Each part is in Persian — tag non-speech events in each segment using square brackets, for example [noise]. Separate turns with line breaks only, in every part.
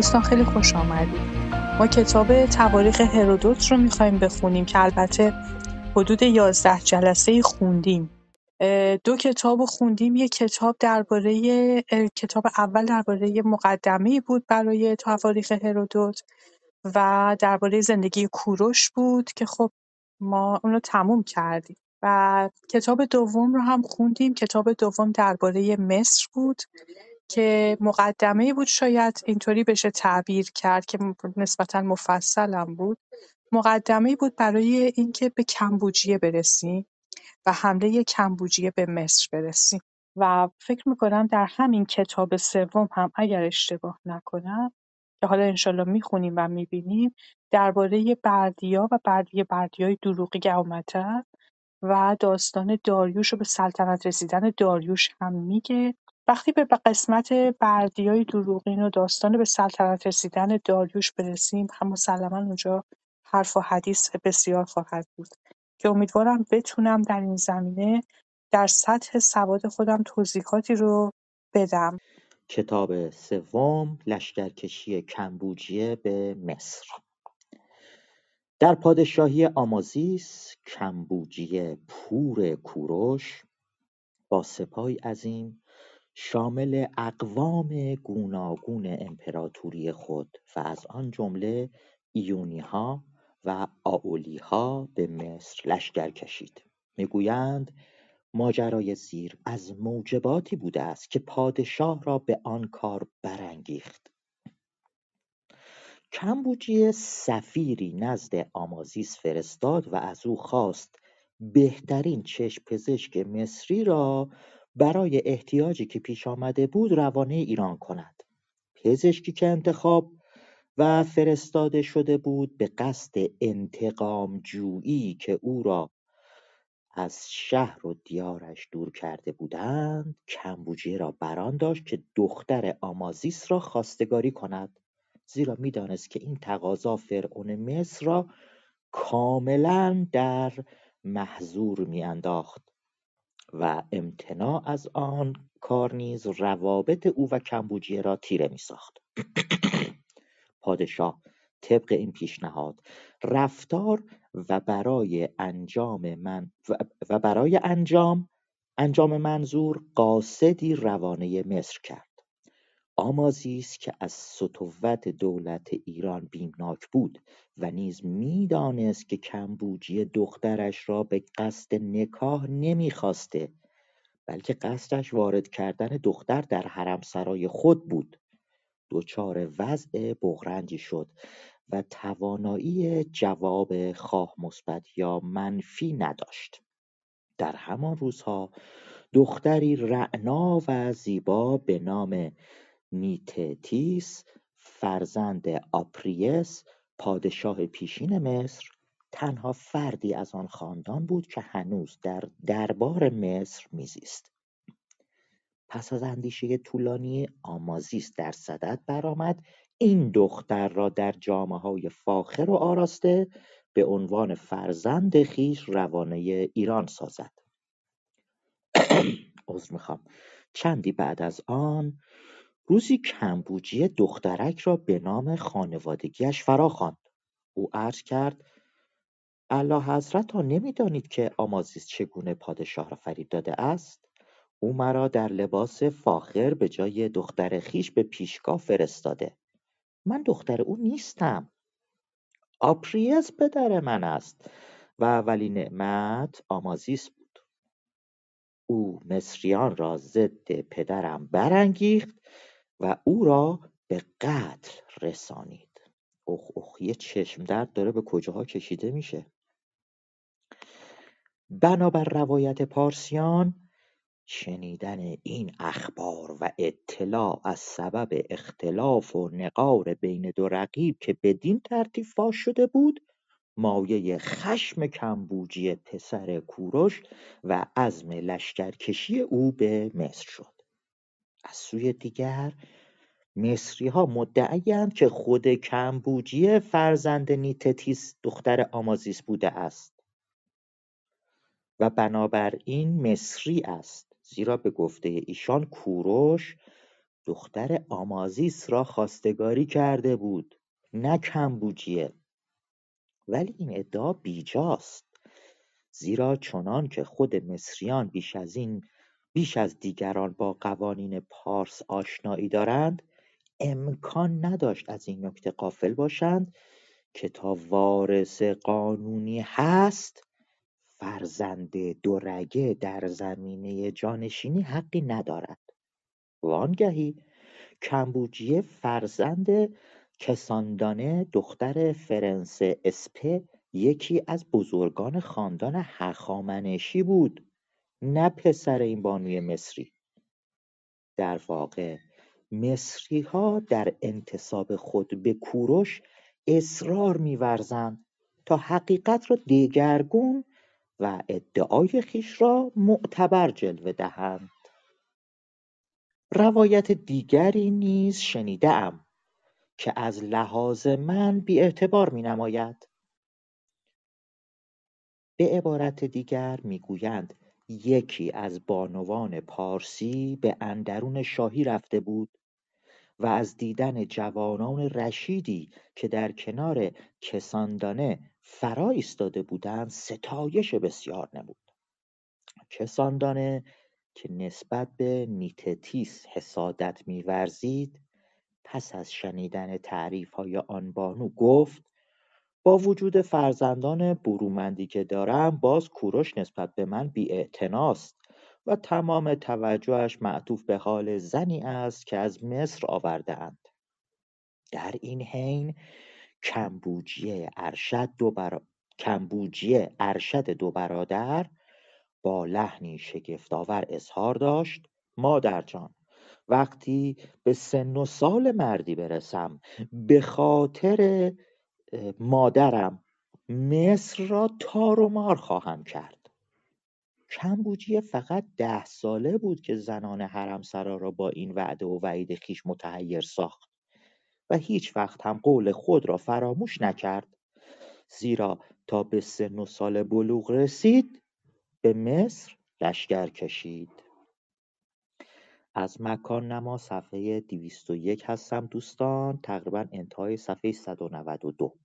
دوستان خیلی خوش آمدید ما کتاب تواریخ هرودوت رو می‌خوایم بخونیم که البته حدود یازده جلسه خوندیم. دو کتاب خوندیم. یک کتاب درباره کتاب اول درباره مقدمه بود برای تواریخ هرودوت و درباره زندگی کوروش بود که خب ما اون رو تموم کردیم. و کتاب دوم رو هم خوندیم. کتاب دوم درباره مصر بود. که مقدمه بود شاید اینطوری بشه تعبیر کرد که نسبتا مفصلم بود. مقدمه بود برای اینکه به کمبوجیه برسیم و حمله کمبوجیه به مصر برسیم. و فکر می‌کنم در همین کتاب سوم هم اگر اشتباه نکنم که حالا انشالله می‌خونیم و می‌بینیم درباره بردیا و بردیه بردیای دروغی اومدن و داستان داریوش و به سلطنت رسیدن داریوش هم میگه. وقتی به قسمت بردیای دروغین و داستان به سلطنت رسیدن داریوش برسیم هم مسلما اونجا حرف و حدیث بسیار خواهد بود که امیدوارم بتونم در این زمینه در سطح سواد خودم توضیحاتی رو بدم.
کتاب سوم لشکرکشی کمبوجیه به مصر. در پادشاهی آمازیس کمبوجیه پور کوروش با سپاهی عظیم شامل اقوام گوناگون امپراتوری خود و از آن جمله ایونیها و آولیها به مصر لشکر کشید. می‌گویند ماجرای زیر از موجباتی بوده است که پادشاه را به آن کار برانگیخت. کمبوجیه سفیری نزد آمازیس فرستاد و از او خواست بهترین چشم پزشک مصری را برای احتیاجی که پیش آمده بود روانه ایران کند. پزشکی که انتخاب و فرستاده شده بود به قصد انتقام جویی که او را از شهر و دیارش دور کرده بودند کمبوجیه را بران داشت که دختر آمازیس را خواستگاری کند. زیرا می‌دانست که این تقاضا فرعون مصر را کاملا در محظور میانداخت. و امتناع از آن کار نیز روابط او و کمبوجیه را تیره میساخت. [clears throat] پادشاه طبق این پیشنهاد رفتار و برای انجام من و برای انجام انجام منظور قاصدی روانه مصر کرد. آمازیس که از ستوت دولت ایران بیمناک بود و نیز می‌دانست که کمبوجیه دخترش را به قصد نکاح نمی‌خواسته بلکه قصدش وارد کردن دختر در حرمسرای خود بود. دچار وضع بغرنجی شد و توانایی جواب خواه مثبت یا منفی نداشت. در همان روزها دختری رعنا و زیبا به نام نیتتیس فرزند آپریس پادشاه پیشین مصر. تنها فردی از آن خاندان بود که هنوز در دربار مصر میزیست. پس از اندیشه طولانی آمازیس در صدد برآمد. این دختر را در های فاخر و آراسته به عنوان فرزند خویش روانه ایران سازد. [clears throat] عذر می‌خوام. چندی بعد از آن روزی کمبوجیه دخترک را به نام خانوادگیش فراخواند او عرض کرد اعلیحضرت نمی‌دانید که آمازیس چگونه پادشاه را فریب داده است او مرا در لباس فاخر به جای دختر خویش به پیشگاه فرستاده. من دختر او نیستم. آپریس پدر من است و ولی نعمت آمازیس بود. او مصریان را ضد پدرم برانگیخت و او را به قتل رسانید. اخ اخ یه چشم درد داره به کجاها کشیده میشه. بنابر روایت پارسیان شنیدن این اخبار و اطلاع از سبب اختلاف و نقار بین دو رقیب که بدین ترتیب فاش شده بود مایه خشم کمبوجی پسر کوروش و عزم لشکرکشی او به مصر شد. از سوی دیگر مصریها مدعیند که خود کمبوجیه فرزند نیتتیس دختر آمازیس بوده است. و بنابراین مصری است زیرا به گفته ایشان کوروش دختر آمازیس را خواستگاری کرده بود نه کمبوجیه. ولی این ادعا بیجاست زیرا چنان که خود مصریان بیش از این بیش از دیگران با قوانین پارس آشنایی دارند امکان نداشت از این نکته غافل باشند که تا وارث قانونی هست فرزند دورگه در زمینه جانشینی حقی ندارد. وانگهی کمبوجیه فرزند کساندانه دختر فرنس اسپه یکی از بزرگان خاندان هخامنشی بود. نه پسر این بانوی مصری. در واقع ها در انتصاب خود به کوروش اصرار می‌ورزند تا حقیقت را دگرگون و ادعای خیش را معتبر جلوه دهند. روایت دیگری نیز ام که از لحاظ من بیاعتبار نماید به عبارت دیگر می‌گویند یکی از بانوان پارسی به اندرون شاهی رفته بود و از دیدن جوانان رشیدی که در کنار کساندانه فرا ایستاده بودند ستایش بسیار نمود. کساندانه که نسبت به نیتتیس حسادت می‌ورزید پس از شنیدن های آن بانو گفت با وجود فرزندان برومندی که دارم باز کوروش نسبت به من بیاعتناست و تمام توجهش معطوف به حال زنی است که از مصر اند در این حین کمبوجیه ارشد دو, برا... کمبوجیه ارشد دو برادر با لحنی شگفتآور اظهار داشت. جان وقتی به سن و سال مردی برسم به خاطر مادرم مصر را تار و مار خواهم کرد. کمبوجیه فقط ده ساله بود که زنان حرمسرا را با این وعده و وعید خیش متحیر ساخت و هیچ وقت هم قول خود را فراموش نکرد. زیرا تا به سن و سال بلوغ رسید به مصر لشکر کشید. از مکان نما صفحه 201 هستم دوستان. تقریبا انتهای صفحه 192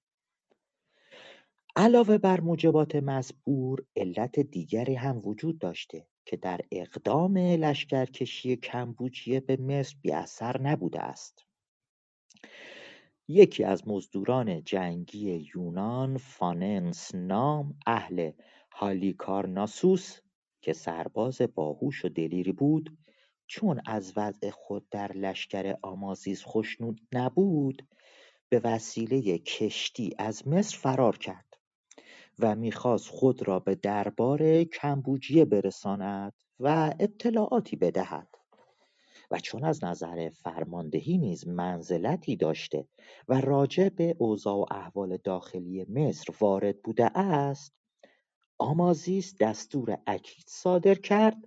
علاوه بر موجبات مذکور علت دیگری هم وجود داشته که در اقدام لشکرکشی کمبوجیه به مصر اثر نبوده است. یکی از مزدوران جنگی یونان فاننس نام اهل هالیکارناسوس که سرباز باهوش و دلیری بود چون از وضع خود در لشکر آمازیز خوشنود نبود به وسیله کشتی از مصر فرار کرد و می‌خواست خود را به دربار کمبوجیه برساند و اطلاعاتی بدهد. و چون از نظر فرماندهی نیز منزلتی داشته و راجع به اوضاع و احوال داخلی مصر وارد بوده است آمازیس دستور اکید صادر کرد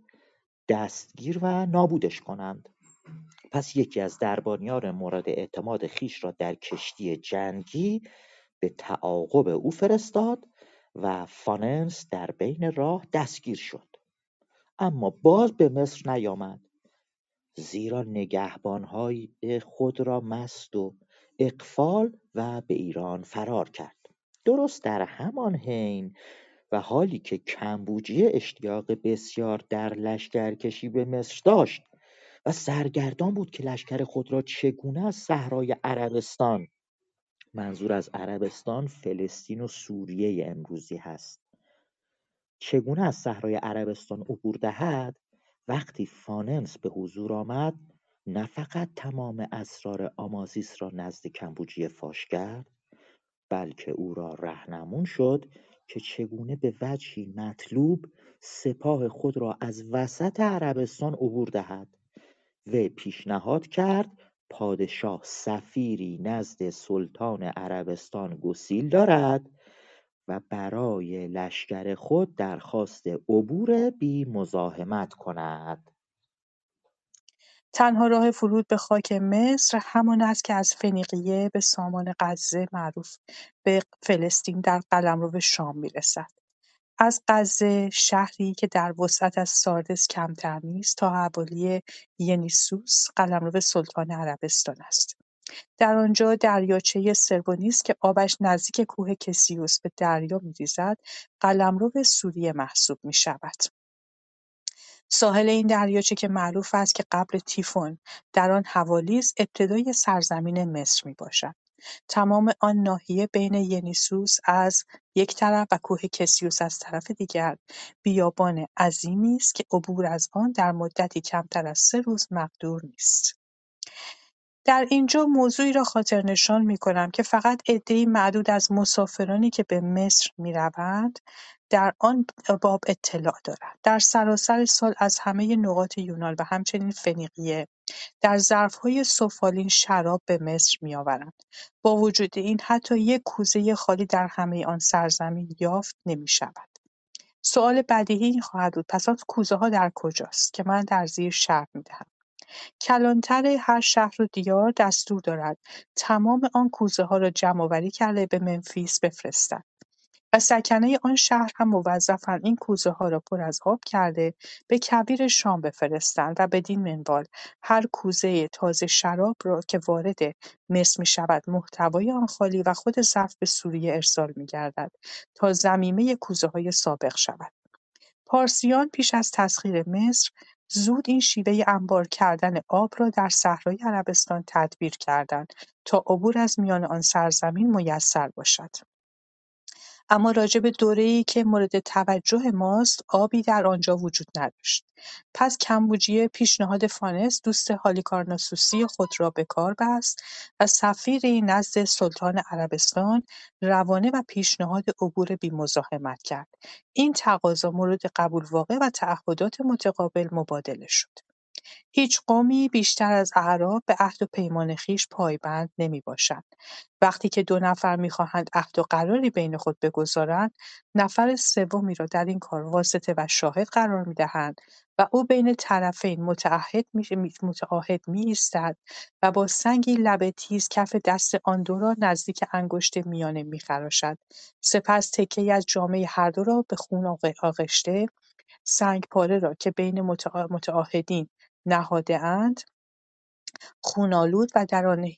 دستگیر و نابودش کنند. پس یکی از دربانیان مورد اعتماد خیش را در کشتی جنگی به تعاقب او فرستاد و فاننس در بین راه دستگیر شد. اما باز به مصر نیامد. زیرا نگهبانهای خود را مست و اقفال و به ایران فرار کرد. درست در همان حین و حالی که کمبوجیه اشتیاق بسیار در لشکرکشی به مصر داشت و سرگردان بود که لشکر خود را چگونه از صحرای عربستان منظور از عربستان فلسطین و سوریه امروزی هست. چگونه از صحرای عربستان عبور دهد؟ وقتی فاننس به حضور آمد نه فقط تمام اسرار آمازیس را نزد کمبوجیه فاش کرد بلکه او را رهنمون شد که چگونه به وجهی مطلوب سپاه خود را از وسط عربستان عبور دهد. و پیشنهاد کرد پادشاه سفیری نزد سلطان عربستان گسیل دارد و برای لشکر خود درخواست عبور بی مزاحمت کند.
تنها راه فرود به خاک مصر همان است که از فنیقیه به سامان غزه معروف به فلسطین در قلمرو شام می‌رسد از غزه شهری که در وسعت از ساردس کمتر نیست تا حوالی ینیسوس قلمرو سلطان عربستان است. در آنجا دریاچه سربونیس که آبش نزدیک کوه کسیوس به دریا می‌ریزد قلمرو سوریه محسوب می‌شود. ساحل این دریاچه که معروف است که قبر تیفون در آن حوالی است ابتدای سرزمین مصر می‌باشد. تمام آن ناحیه بین ینیسوس از یک طرف و کوه کسیوس از طرف دیگر بیابان عظیمی است که عبور از آن در مدتی کمتر از سه روز مقدور نیست. در اینجا موضوعی را خاطرنشان می‌کنم که فقط عده‌ای معدود از مسافرانی که به مصر می‌روند در آن باب اطلاع دارند. در سراسر سال از همه نقاط یونان و همچنین فنیقیه در ظرف‌های سفالین شراب به مصر می‌آورند. با وجود این حتی یک کوزه خالی در همه آن سرزمین یافت نمی‌شود. سؤال بدیهی این خواهد بود پس آن ها در کجاست که من در زیر شرح می‌دهم. کلانتر هر شهر و دیار دستور دارد تمام آن ها را جمعآوری کرده به منفیس بفرستد و سکنه آن شهر هم موظفند این ها را پر از آب کرده به کویر شام بفرستند و بدین منوال هر کوزه تازه شراب را که وارد مصر شود محتوای آن خالی و خود ظرف به سوریه ارسال گردد تا ضمیمه های سابق شود پارسیان پیش از تسخیر مصر زود این شیوه انبار کردن آب را در صحرای عربستان تدبیر کردند تا عبور از میان آن سرزمین میسر باشد. اما راجع به دوره‌ای که مورد توجه ماست آبی در آنجا وجود نداشت. پس کمبوجیه پیشنهاد فانس دوست هالیکارناسوسی خود را به کار بست و سفیری نزد سلطان عربستان روانه و پیشنهاد عبور بی‌مزاحمت کرد. این تقاضا مورد قبول واقع و تعهدات متقابل مبادله شد. هیچ قومی بیشتر از اعراب به عهد و پیمان خویش پایبند نمی‌باشند. وقتی که دو نفر می‌خواهند عهد و قراری بین خود بگذارند، نفر سومی را در این کار واسطه و شاهد قرار می‌دهند و او بین طرفین متعهد می ایستد و با سنگی لب تیز کف دست آن دو را نزدیک انگشت میانه میخراشد. سپس تکهای از جامه هر دو را به خون آغشته پاره را که بین متعاهدین نهادهاند خونالود و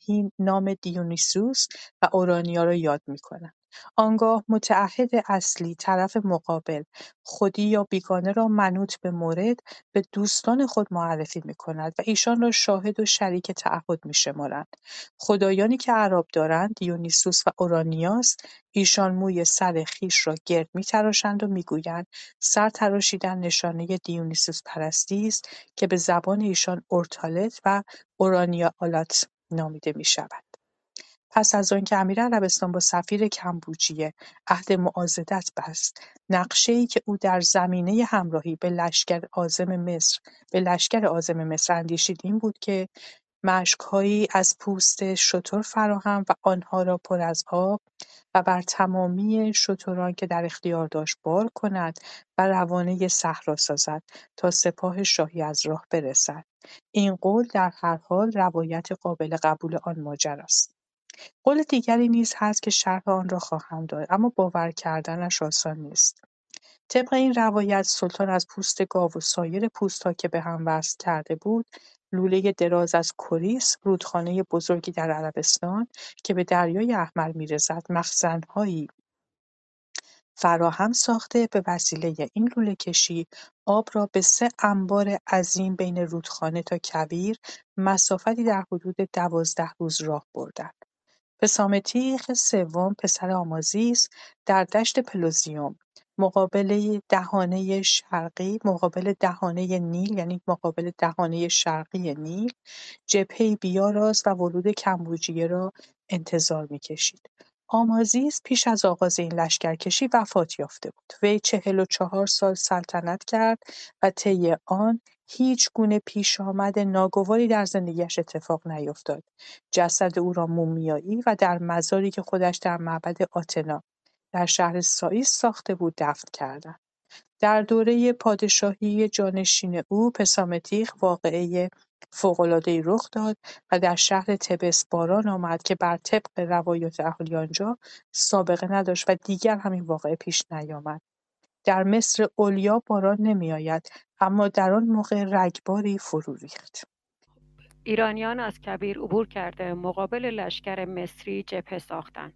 حین نام دیونیسوس و اورانیا را یاد می‌کنند. آنگاه متعهد اصلی طرف مقابل خودی یا بیگانه را منوط به مورد به دوستان خود معرفی می‌کند و ایشان را شاهد و شریک تعهد می‌شمارند. خدایانی که عرب دارند دیونیسوس و اورانیاس ایشان موی سر خیش را گرد می‌تراشند و می‌گویند سر تراشیدن نشانه دیونیسوس پرستی است که به زبان ایشان اورتالت و اورانیا آلات نامیده می‌شود. پس از آنکه امیر عربستان با سفیر کمبوجیه عهد معاضدت بست، ای که او در زمینه همراهی به لشکر عازم مصر به لشکر عازم مصر اندیشید این بود که مشکهایی از پوست شتر فراهم و آنها را پر از آب و بر تمامی شتران که در اختیار داشت بار کند و روانه صحرا سازد تا سپاه شاهی از راه برسد. این قول در هر حال روایت قابل قبول آن ماجراست. قول دیگری نیز هست که شرح آن را خواهم داد اما باور کردنش آسان نیست طبق این روایت سلطان از پوست گاو و سایر پوستها که به هم وصل کرده بود لوله دراز از کریس رودخانه بزرگی در عربستان که به دریای احمر می‌رسد مخزنهایی فراهم ساخته به وسیله این لوله کشی آب را به سه انبار عظیم بین رودخانه تا کویر مسافتی در حدود دوازده روز راه بردند. پسامتیخ سوم پسر آمازیس در دشت پلوزیوم مقابل دهانه شرقی مقابل دهانه نیل یعنی مقابل دهانه شرقی نیل جبهه‌ای بیاراست و ورود کمبوجیه را انتظار می‌کشید. آمازیس پیش از آغاز این لشکرکشی وفات یافته بود. وی چهل و چهار سال سلطنت کرد و طی آن هیچ گونه آمد ناگواری در زندگیش اتفاق نیفتاد. جسد او را مومیایی و در مزاری که خودش در معبد آتنا در شهر سائیس ساخته بود دفن کردند. در دوره پادشاهی جانشین او پسامتیخ واقعه فوق‌العاده‌ای رخ داد و در شهر تبس باران آمد که بر طبق روایات اهالی آنجا سابقه نداشت و دیگر همین واقعه پیش نیامد. در مصر اولیا باران نمیآید اما در آن موقع رگباری فرو ریخت.
ایرانیان از کبیر عبور کرده مقابل لشکر مصری جبهه ساختند.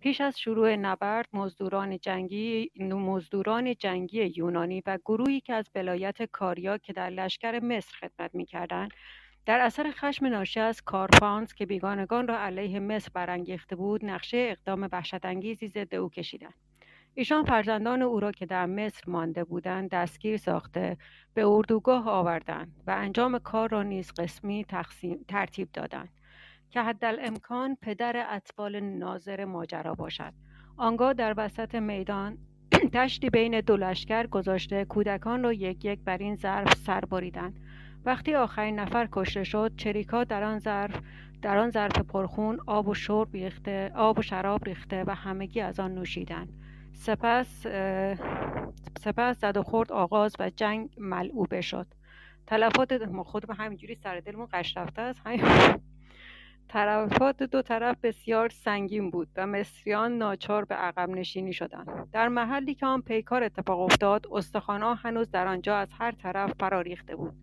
پیش از شروع نبرد مزدوران جنگی مزدوران جنگی یونانی و گروهی که از ولایت کاریا که در لشکر مصر خدمت می‌کردند در اثر خشم ناشی از کارفانس که بیگانگان را علیه مصر برانگیخته بود نقشه اقدام وحشتانگیزی ضد او کشیدند. ایشان فرزندان او را که در مصر مانده بودند دستگیر ساخته به اردوگاه آوردند و انجام کار را نیز قسمی تقسیم ترتیب دادند که حدالامکان پدر اطفال ناظر ماجرا باشد. آنگاه در وسط میدان [clears throat] تشتی بین دو لشکر گذاشته کودکان را یک یک بر این ظرف سر بریدند. وقتی آخرین نفر کشته شد چریکا در آن ظرف در آن ظرف پرخون آب و شرب ریخته آب و شراب ریخته و همگی از آن نوشیدند. سپس سپس زد و خورد آغاز و جنگ ملعوبه شد. تلفات ما خود به همینجوری سر دلمون قش رفته است. [laughs] تلفات دو طرف بسیار سنگین بود و مصریان ناچار به عقب نشینی شدند. در محلی که آن پیکار اتفاق افتاد استخوانها هنوز در آنجا از هر طرف فراریخته بود.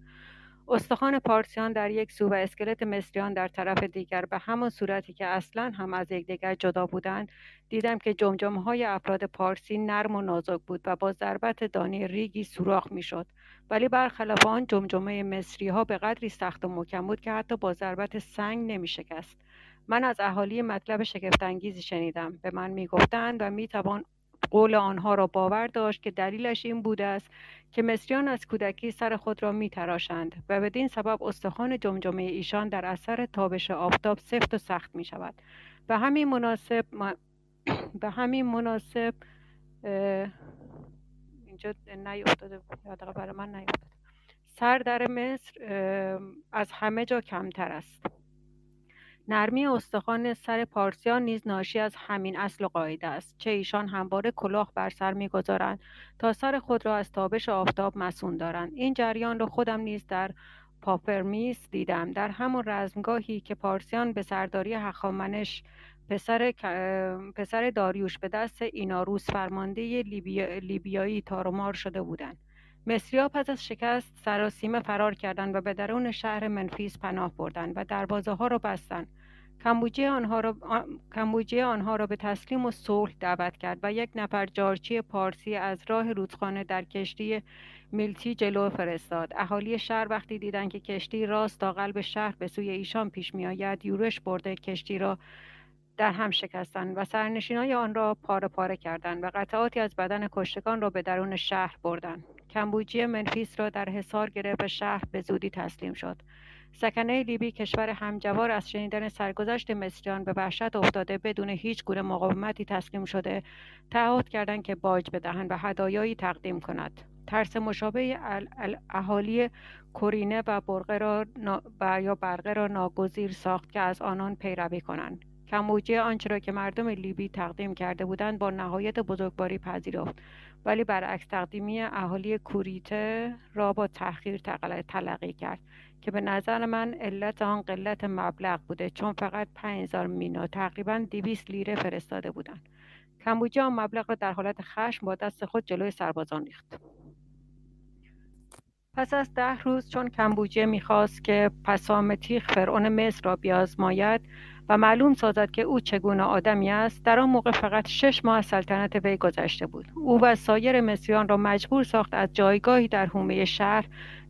استخوان پارسیان در یک سو و اسکلت مصریان در طرف دیگر به همان صورتی که اصلا هم از یکدیگر جدا بودند دیدم که جمجمه های افراد پارسی نرم و نازک بود و با ضربت دانه ریگی سوراخ می‌شد. ولی برخلاف آن جمجمه مصری ها به قدری سخت و محکم بود که حتی با ضربت سنگ نمی شکست من از اهالی مطلب شگفتانگیزی شنیدم. به من می‌گفتند و می‌توان قول آنها را باور داشت که دلیلش این بوده است که مصریان از کودکی سر خود را می تراشند و بدین سبب استخوان جمجمه ایشان در اثر تابش آفتاب سفت و سخت می شود به همین مناسب [coughs] به همین مناسب اینجا نیفتاده برای من نیفتاده. سر در مصر از همه جا کمتر است. نرمی استخوان سر پارسیان نیز ناشی از همین اصل و قاعده است. چه ایشان همواره کلاه بر سر می‌گذارند تا سر خود را از تابش آفتاب مسون دارند. این جریان را خودم نیز در پاپرمیس دیدم. در همون رزمگاهی که پارسیان به سرداری هخامنش پسر, پسر داریوش به دست ایناروس فرمانده لیبیا... لیبیایی تارومار شده بودند. مصریا پس از شکست سراسیمه فرار کردند و به درون شهر منفیس پناه بردند و دروازه ها را بستند. کمبوجی آنها را, آنها را به تسلیم و صلح دعوت کرد و یک نفر جارچی پارسی از راه رودخانه در کشتی میلتی جلو فرستاد. اهالی شهر وقتی دیدند که کشتی راست تا قلب شهر به سوی ایشان پیش میآید یورش برده کشتی را در هم شکستند و سرنشینای آن را پاره پاره کردند و قطعاتی از بدن کشتگان را به درون شهر بردند کمبوجی منفیس را در حصار گرفت و شهر به زودی تسلیم شد. سکنه لیبی کشور همجوار از شنیدن سرگذشت مصریان به وحشت افتاده بدون هیچ گونه مقاومتی تسلیم شده تعهد کردند که باج بدهند و هدایایی تقدیم کند. ترس مشابه اهالی کورینه و برقه را یا برقه را ناگزیر ساخت که از آنان پیروی کنند. کمبوجیه آنچه را که مردم لیبی تقدیم کرده بودند با نهایت بزرگواری پذیرفت. ولی برعکس تقدیمی اهالی کوریته را با تحقیر تلقی کرد که به نظر من علت آن قلت مبلغ بوده چون فقط 5000 مینا تقریبا 200 لیره فرستاده بودند. کمبوجیه آن مبلغ را در حالت خشم با دست خود جلوی سربازان ریخت. پس از ده روز چون کمبوجیه می‌خواست که پسامتیخ فرعون مصر را بیازماید و معلوم سازد که او چگونه آدمی است در آن موقع فقط شش ماه از سلطنت وی گذشته بود. او و سایر مصریان را مجبور ساخت از جایگاهی در حومه شهر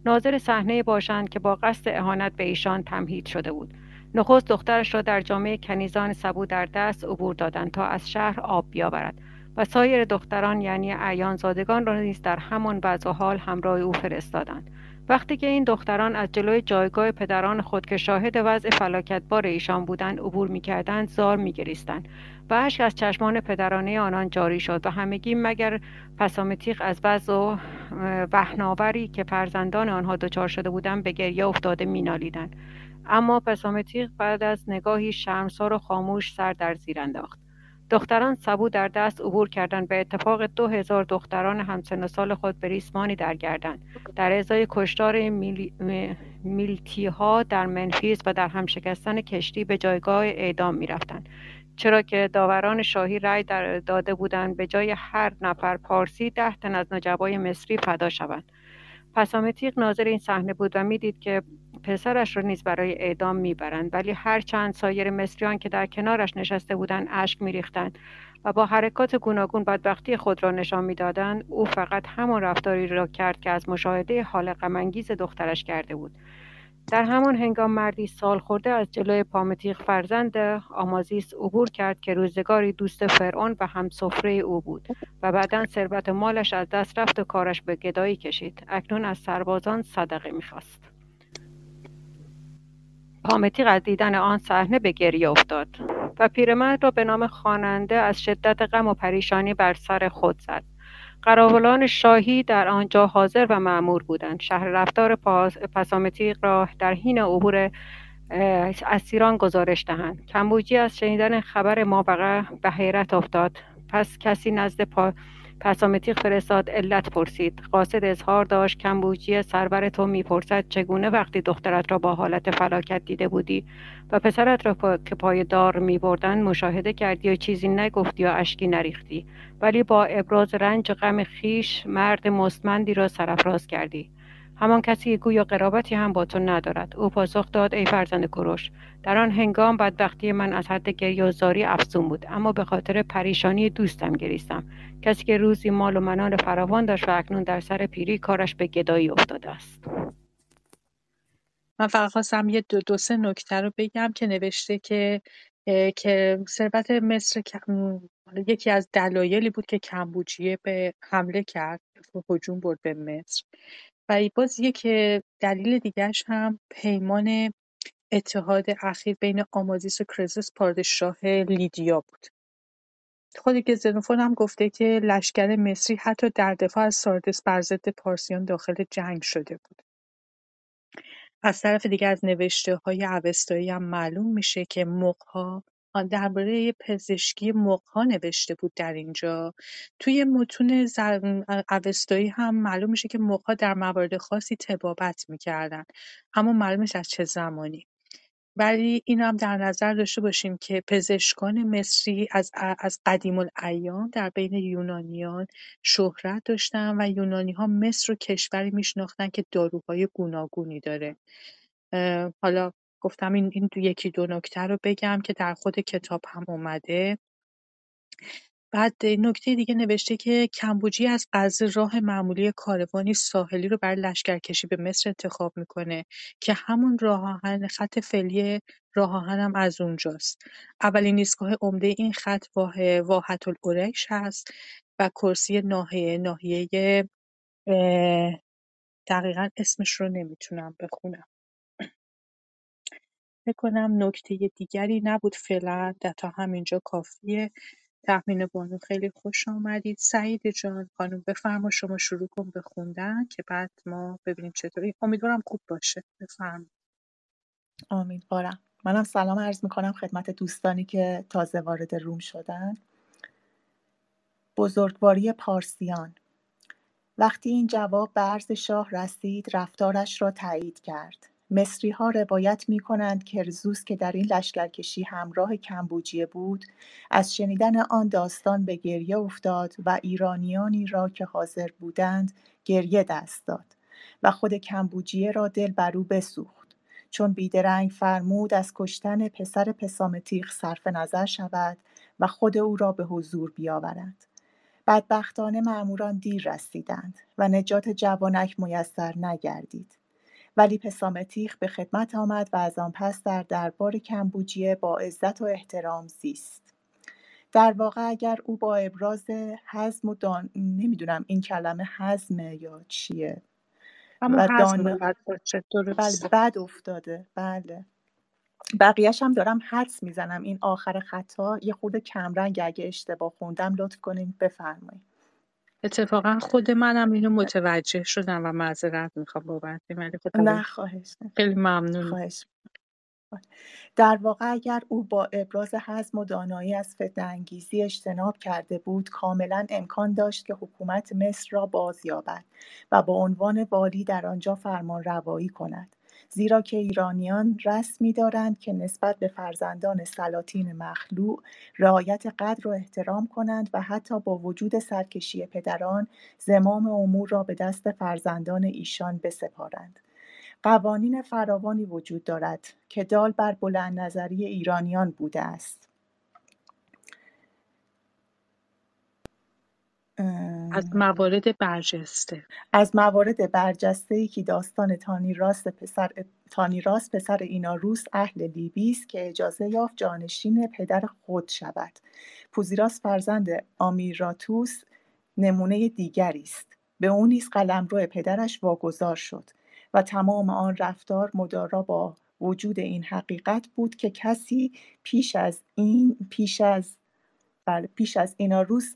ناظر صحنه باشند که با قصد اهانت به ایشان تمهید شده بود. نخست دخترش را در جامعه کنیزان سبو در دست عبور دادند تا از شهر آب بیاورد. و سایر دختران یعنی اعیان زادگان را نیز در همان وضع و حال همراه او فرستادند. وقتی که این دختران از جلوی جایگاه پدران خود که شاهد وضع فلاکتبار ایشان بودند عبور می‌کردند زار میگریستند و اشک از چشمان پدرانه آنان جاری شد و همگی مگر پسامتیق از وضع و وحناوری که فرزندان آنها دچار شده بودند به گریه افتاده مینالیدند. اما پسامتیق بعد از نگاهی شرمسار و خاموش سر در زیر انداخت. دختران سبو در دست عبور کردند. به اتفاق دو هزار دختران همسن سال خود به ریسمانی درگردند. در ازای کشتار میل... ها در منفیس و در همشکستن کشتی به جایگاه اعدام می‌رفتند. چرا که داوران شاهی رأی داده بودند به جای هر نفر پارسی ده تن از نجبای مصری فدا شوند. پسامتیق ناظر این صحنه بود و می‌دید که پسرش را نیز برای اعدام می‌برند. ولی هر چند سایر مصریان که در کنارش نشسته بودند اشک میریختند و با حرکات گوناگون بدبختی خود را نشان می‌دادند او فقط همان رفتاری را کرد که از مشاهده حال غمانگیز دخترش کرده بود. در همان هنگام مردی سال خورده از جلوی پامتیق فرزند آمازیس عبور کرد که روزگاری دوست فرعون و هم سفره او بود و بعدا ثروت مالش از دست رفت و کارش به گدایی کشید. اکنون از سربازان صدقه می‌خواست. پامتیق از دیدن آن صحنه به گریه افتاد و پیرمرد را به نام خواننده از شدت غم و پریشانی بر سر خود زد. قراولان شاهی در آنجا حاضر و معمور بودند. شهر رفتار پسامتیق را در حین عبور اسیران گزارش دهند. کمبوجی از شنیدن خبر ما به حیرت افتاد. پس کسی نزد پا پسامتیق فرستاد علت پرسید. قاصد اظهار داشت کمبوجی سرور تو می‌پرسد چگونه وقتی دخترت را با حالت فلاکت دیده بودی؟ و پسرت را که پای دار میبردند مشاهده کردی و چیزی نگفتی یا اشکی نریختی. ولی با ابراز رنج غم خیش مرد مستمندی را سرفراز کردی. همان کسی گویا قرابتی هم با تو ندارد. او پاسخ داد ای فرزند کروش در آن هنگام بدبختی من از حد گریه و زاری افزون بود. اما به خاطر پریشانی دوستم گریستم. کسی که روزی مال و منال فراوان داشت و اکنون در سر پیری کارش به گدایی افتاده است.
من فقط خواستم یه دو, دو سه نکته رو بگم که نوشته که که ثروت مصر یکی از دلایلی بود که کمبوجیه به حمله کرد هجوم برد به مصر. و باز یک دلیل دیگرش هم پیمان اتحاد اخیر بین آمازیس و کرزس پادشاه لیدیا بود. خود گزنوفون هم گفته که لشکر مصری حتی در دفاع از ساردس بر ضد پارسیان داخل جنگ شده بود. از طرف دیگه از نوشته های اوستایی هم معلوم میشه که مقها درباره پزشکی مقها نوشته بود در اینجا. توی متون اوستایی هم معلوم میشه که مقها در موارد خاصی تبابت می‌کردن. اما معلوم نیست از چه زمانی. ولی این هم در نظر داشته باشیم که پزشکان مصری از, از قدیم الایام در بین یونانیان شهرت داشتن و یونانی ها مصر رو کشوری میشناختن که داروهای گوناگونی داره. حالا گفتم این, این یکی دو نکته رو بگم که در خود کتاب هم اومده. بعد نکته دیگه نوشته که کمبوجی از قضا راه معمولی کاروانی ساحلی رو برای لشکرکشی به مصر انتخاب می‌کنه که همون راه آهن خط فعلی راه آهن هم از اونجاست. اولین ایستگاه عمده این خط واه واحت الاورش هست و کرسی ناحیه ناحیه دقیقا اسمش رو نمی‌تونم بخونم. فکر کنم نکته دیگری نبود فعلا تا همینجا کافیه. تحمین بانو خیلی خوش آمدید. سعید جان خانم بفرما شما شروع کن به خوندن که بعد ما ببینیم چطوری. امیدوارم خوب باشه. بفرما.
امیدوارم منم سلام عرض می‌کنم خدمت دوستانی که تازه وارد روم شدن. بزرگواری پارسیان. وقتی این جواب به عرض شاه رسید رفتارش را تایید کرد. ها روایت می‌کنند که کرزوس که در این لشکرکشی همراه کمبوجیه بود از شنیدن آن داستان به گریه افتاد و ایرانیانی را که حاضر بودند گریه دست داد و خود کمبوجیه را دل بر بسوخت. چون بیدرنگ فرمود از کشتن پسر پسامتیق صرف نظر شود و خود او را به حضور بیاورند بدبختانه مأموران دیر رسیدند و نجات جوانک میسر نگردید. ولی پسامتیخ به خدمت آمد و از آن پس در دربار کمبوجیه با عزت و احترام زیست. در واقع اگر او با ابراز حزم و دان... نمی‌دونم این کلمه حزمه یا چیه.
و دان... بله
بد افتاده. بله. بقیهش هم دارم حدس می‌زنم. این آخر خطا یه خود کمرنگ اگه اشتباه خوندم لطف کنین بفرمایید
اتفاقا خود منم اینو متوجه شدم و معذرت می‌خوام بابت ولی خب
نه خواهش
خیلی ممنون
خواهش در واقع اگر او با ابراز حزم و دانایی از فتنه انگیزی اجتناب کرده بود کاملا امکان داشت که حکومت مصر را باز یابد و با عنوان والی در آنجا فرمان روایی کند. زیرا که ایرانیان رسمی دارند که نسبت به فرزندان سلاطین مخلوع رعایت قدر و احترام کنند و حتی با وجود سرکشی پدران زمام امور را به دست فرزندان ایشان بسپارند. قوانین فراوانی وجود دارد که دال بر بلند نظری ایرانیان بوده است.
از موارد برجسته.
از موارد برجسته ای که داستان تانی راست پسر تانی راست پسر ایناروس اهل لیبی است که اجازه یافت جانشین پدر خود شود. پوزیراس فرزند آمیراتوس نمونه دیگری است. به او نیز قلمرو پدرش واگذار شد و تمام آن رفتار مدارا با وجود این حقیقت بود که کسی پیش از این پیش از بله پیش از ایناروس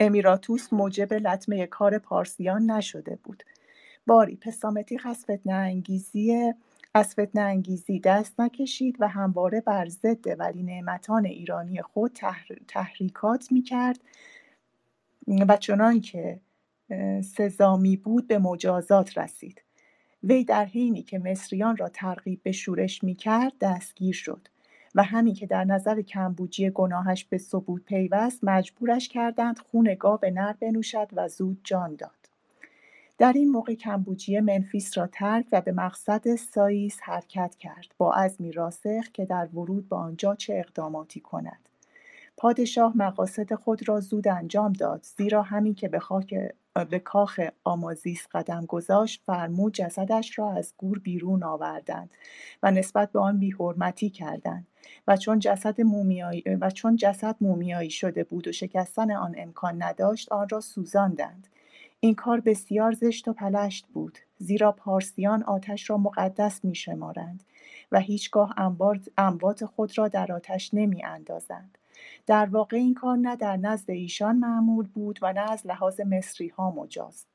امیراتوس موجب لطمه کار پارسیان نشده بود. باری پسامتیخ از فتنه انگیزی از فتنه انگیزی دست نکشید و همواره بر ضد ولی نعمتان ایرانی خود تحریکات می‌کرد و چنان که سزامی بود به مجازات رسید. وی در حینی که مصریان را ترغیب به شورش می‌کرد دستگیر شد. و همین که در نظر کمبوجی گناهش به ثبوت پیوست مجبورش کردند خون گاو نر بنوشد و زود جان داد. در این موقع کمبوجیه منفیس را ترک و به مقصد ساییس حرکت کرد با عزمی راسخ که در ورود به آنجا چه اقداماتی کند. پادشاه مقاصد خود را زود انجام داد زیرا همین که به, خاک به کاخ آمازیس قدم گذاشت فرمود جسدش را از گور بیرون آوردند و نسبت به آن بیحرمتی کردند و چون جسد مومیایی و چون جسد مومیایی شده بود و شکستن آن امکان نداشت آن را سوزاندند این کار بسیار زشت و پلشت بود زیرا پارسیان آتش را مقدس می شمارند و هیچگاه اموات خود را در آتش نمی اندازند. در واقع این کار نه در نزد ایشان معمول بود و نه از لحاظ مصری ها مجاز.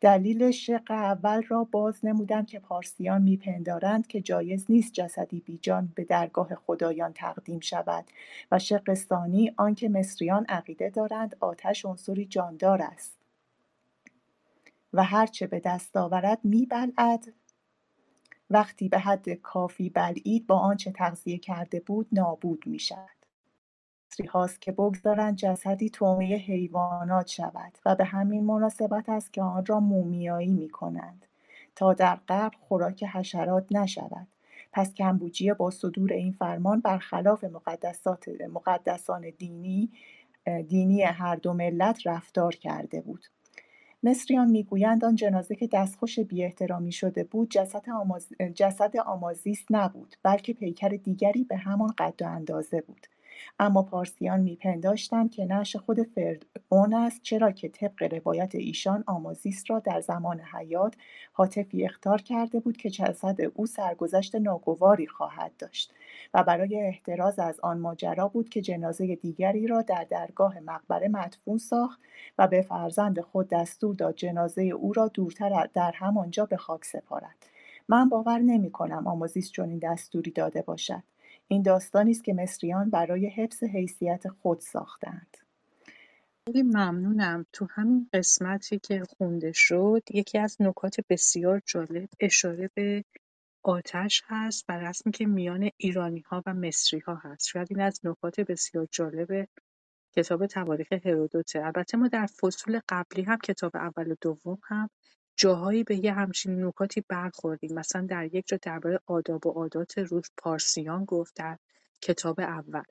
دلیل شق اول را باز نمودند که پارسیان میپندارند که جایز نیست جسدی بیجان به درگاه خدایان تقدیم شود و شق ثانی آنکه مصریان عقیده دارند آتش عنصری جاندار است. و هرچه به دست آورد میبلعد. وقتی به حد کافی بلعید با آنچه تغذیه کرده بود نابود می‌شود هاست که بگذارند جسدی تومه حیوانات شود و به همین مناسبت است که آن را مومیایی می کنند تا در قبل خوراک حشرات نشود. پس کمبوجیه با صدور این فرمان برخلاف مقدسات مقدسان دینی دینی هر دو ملت رفتار کرده بود. مصریان می‌گویند آن جنازه که دستخوش بی احترامی شده بود جسد, آماز... جسد آمازیس نبود بلکه پیکر دیگری به همان قد و اندازه بود. اما پارسیان میپنداشتند که نعش خود فرعون است چرا که طبق روایت ایشان آمازیس را در زمان حیات حاطفی اختار کرده بود که جسد او سرگذشت ناگواری خواهد داشت و برای احتراز از آن ماجرا بود که جنازه دیگری را در درگاه مقبره مدفون ساخت و به فرزند خود دستور داد جنازه او را دورتر در همانجا به خاک سپارد. من باور نمی کنم آمازیس چنین دستوری داده باشد. این داستانی است که مصریان برای حفظ حیثیت خود ساختند.
خیلی ممنونم. تو همین قسمتی که خونده شد یکی از نکات بسیار جالب اشاره به آتش هست و رسمی که میان ایرانی ها و مصری ها هست. شاید این از نکات بسیار جالب کتاب تواریخ هرودوته. البته ما در فصول قبلی هم کتاب اول و دوم هم جاهایی به یه همچین نکاتی برخوردیم. مثلا در یک جا درباره آداب و عادات روز پارسیان گفت در کتاب اول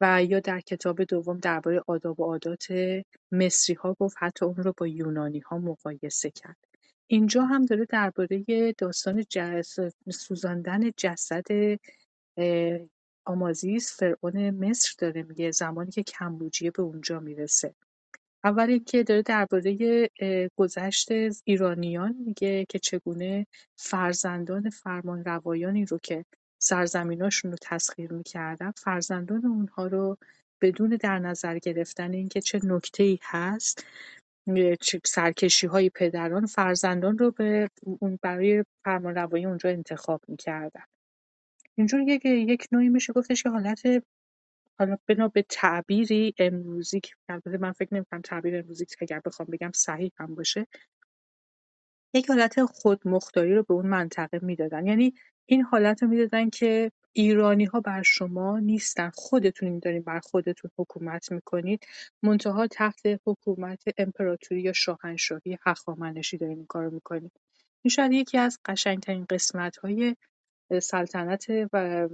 و یا در کتاب دوم درباره آداب و عادات مصری ها گفت حتی اون رو با یونانی ها مقایسه کرد. اینجا هم داره درباره داستان سوزاندن جسد آمازیس فرعون مصر داره میگه زمانی که کمبوجیه به اونجا می‌رسه. اول اینکه داره درباره گذشت ایرانیان میگه که چگونه فرزندان فرمانروایانی رو که سرزمیناشون رو تسخیر می‌کردن فرزندان اونها رو بدون در نظر گرفتن اینکه چه ای هست سرکشی های پدران فرزندان رو به اون برای فرمانروایی اونجا انتخاب می‌کردن. اینجور یک یک نوعی میشه گفتش که حالت حالا بنا به تعبیری امروزی که البته من فکر نمی‌کنم تعبیر امروزی اگر بخوام بگم صحیح هم باشه یک حالت خودمختاری رو به اون منطقه می‌دادن. یعنی این حالت رو می‌دادن که ایرانی ها بر شما نیستن. خودتون دارین بر خودتون حکومت می‌کنید. منتها تحت حکومت امپراتوری یا شاهنشاهی هخامنشی دارین این کارو می‌کنید. این شاید یکی از قشنگترین قسمت های سلطنت و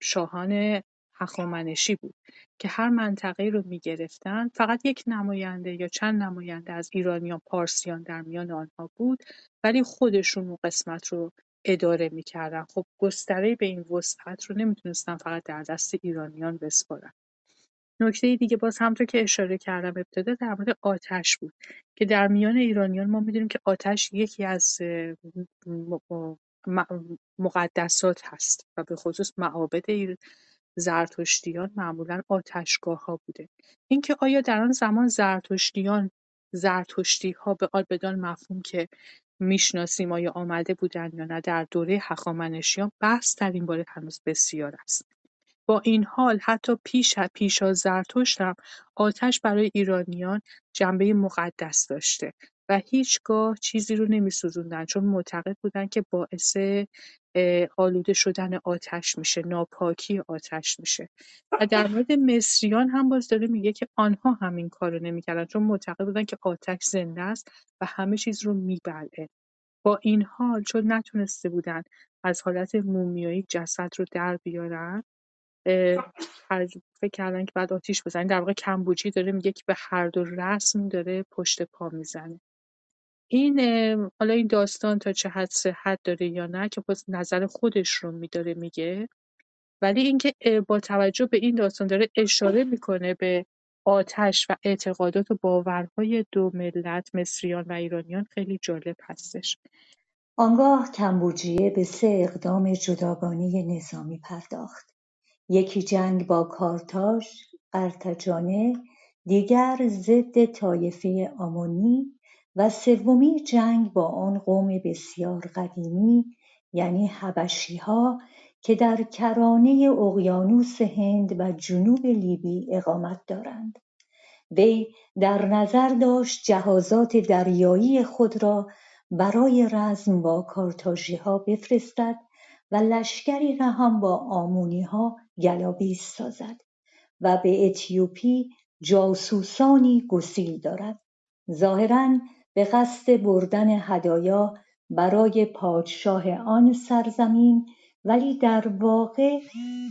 شاهان هخامنشی بود که هر منطقه رو می‌گرفتن فقط یک نماینده یا چند نماینده از ایرانیان پارسیان در میان آنها بود ولی خودشون اون قسمت رو اداره می‌کردن. خب گستره به این وسعت رو نمی‌تونستن فقط در دست ایرانیان بسپارن. نکته دیگه باز همونطور که اشاره کردم ابتدا در مورد آتش بود که در میان ایرانیان ما می‌دونیم که آتش یکی از مقدسات هست و به خصوص معابد زرتشتیان معمولا آتشگاه ها بوده. اینکه آیا در آن زمان زرتشتیان زرتشتی ها به آن بدان مفهوم که می‌شناسیم آیا آمده بودند یا نه در دوره هخامنشیان بحث در این باره هنوز بسیار است. با این حال حتی پیش پیش از زرتشت هم آتش برای ایرانیان جنبه مقدس داشته و هیچگاه چیزی رو نمی‌سوزوندن چون معتقد بودن که باعث آلوده شدن آتش میشه ناپاکی آتش میشه. و در مورد مصریان هم باز داره میگه که آنها همین کار رو نمی‌کردن چون معتقد بودن که آتش زنده است و همه چیز رو میبلعه. با این حال چون نتونسته بودن از حالت مومیایی جسد رو در بیارن فکر کردن که بعد آتیش بزنن در واقع کمبوجی داره میگه که به هر دو رسم داره پشت پا می‌زنه. این حالا این داستان تا چه حد صحت داره یا نه که باز نظر خودش رو میداره میگه. ولی اینکه با توجه به این داستان داره اشاره می‌کنه به آتش و اعتقادات و باورهای دو ملت مصریان و ایرانیان خیلی جالب هستش.
آنگاه کمبوجیه به سه اقدام جداگانه نظامی پرداخت. یکی جنگ با کارتاژ قرتجانه دیگر ضد طایفه آمونی و سومی جنگ با آن قوم بسیار قدیمی یعنی حبشیها که در کرانه اقیانوس هند و جنوب لیبی اقامت دارند. وی در نظر داشت جهازات دریایی خود را برای رزم با کارتاژیها بفرستد و لشکری را هم با آمونیها گلابیز سازد و به اتیوپی جاسوسانی گسیل دارد. ظاهرا به قصد بردن هدایا برای پادشاه آن سرزمین ولی در واقع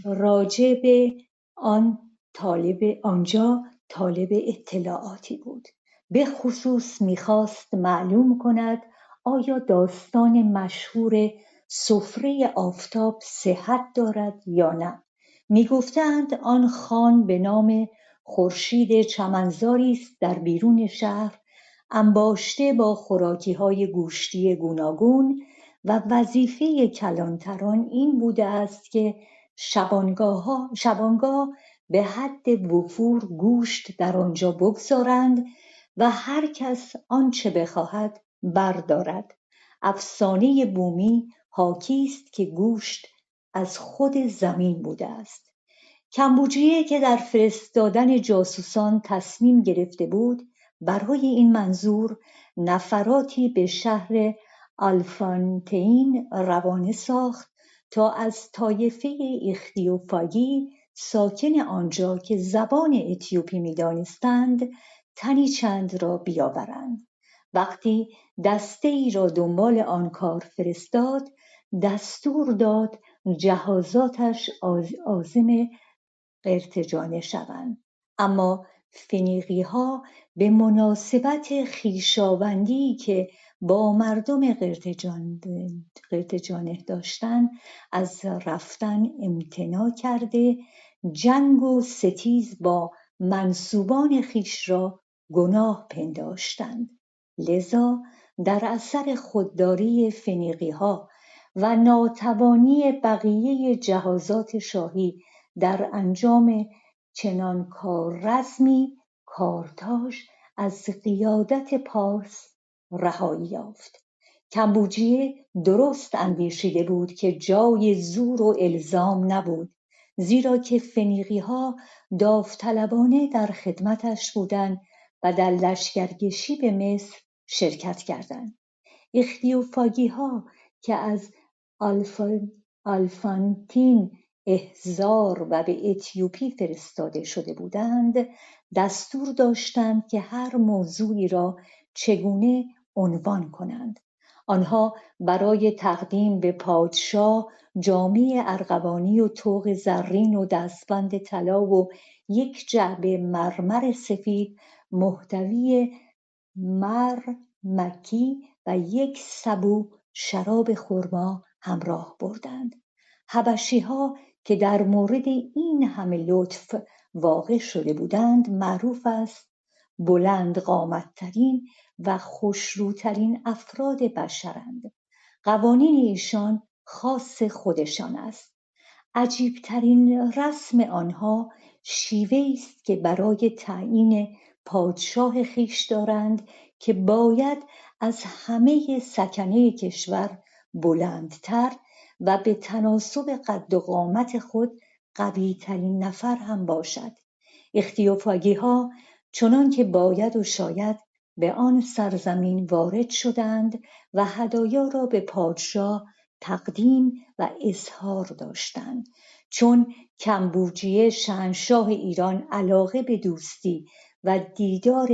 راجع به آن طالب آنجا طالب اطلاعاتی بود. به خصوص می‌خواست معلوم کند آیا داستان مشهور سفره آفتاب صحت دارد یا نه. می‌گفتند آن خان به نام خورشید چمنزاری است در بیرون شهر انباشته با خوراکیهای گوشتی گوناگون و وظیفه کلانتران این بوده است که شبانگاه به حد وفور گوشت در آنجا بگذارند و هر کس آنچه بخواهد بردارد. افسانه بومی حاکی است که گوشت از خود زمین بوده است. کمبوجیه که در فرستادن جاسوسان تصمیم گرفته بود برای این منظور نفراتی به شهر آلفانتین روانه ساخت تا از طایفه اختیوفاگی ساکن آنجا که زبان اتیوپی می‌دانستند تنی چند را بیاورند. وقتی دسته ای را دنبال آن کار فرستاد دستور داد جهازاتش عازم قرتجانه شوند. اما ها به مناسبت خویشاوندی که با مردم قرتجانه داشتند از رفتن امتناع کرده جنگ و ستیز با منصوبان خویش را گناه پنداشتند. لذا در اثر خودداری ها و ناتوانی بقیه جهازات شاهی در انجام چنان رزمی کارتاژ از قیادت پارس رهایی یافت. کمبوجیه درست اندیشیده بود که جای زور و الزام نبود زیرا که ها داوطلبانه در خدمتش بودند و در لشکرکشی به مصر شرکت کردند. ها که از آلفانتین احزار و به اتیوپی فرستاده شده بودند دستور داشتند که هر موضوعی را چگونه عنوان کنند. آنها برای تقدیم به پادشاه جامعه ارغوانی و طوق زرین و دستبند طلا و یک جعبه مرمر سفید محتوی مر مکی و یک سبو شراب خرما همراه بردند. ها که در مورد این همه لطف واقع شده بودند معروف است. بلند قامتترین و خوشروترین افراد بشرند. قوانین ایشان خاص خودشان است. عجیبترین رسم آنها شیوه است که برای تعیین پادشاه خیش دارند که باید از همه سکنه کشور بلندتر و به تناسب قد و قامت خود قویترین نفر هم باشد. ها چنان که باید و شاید به آن سرزمین وارد شدند و هدایا را به پادشاه تقدیم و اظهار داشتند. چون کمبوجیه شهنشاه ایران علاقه به دوستی و دیدار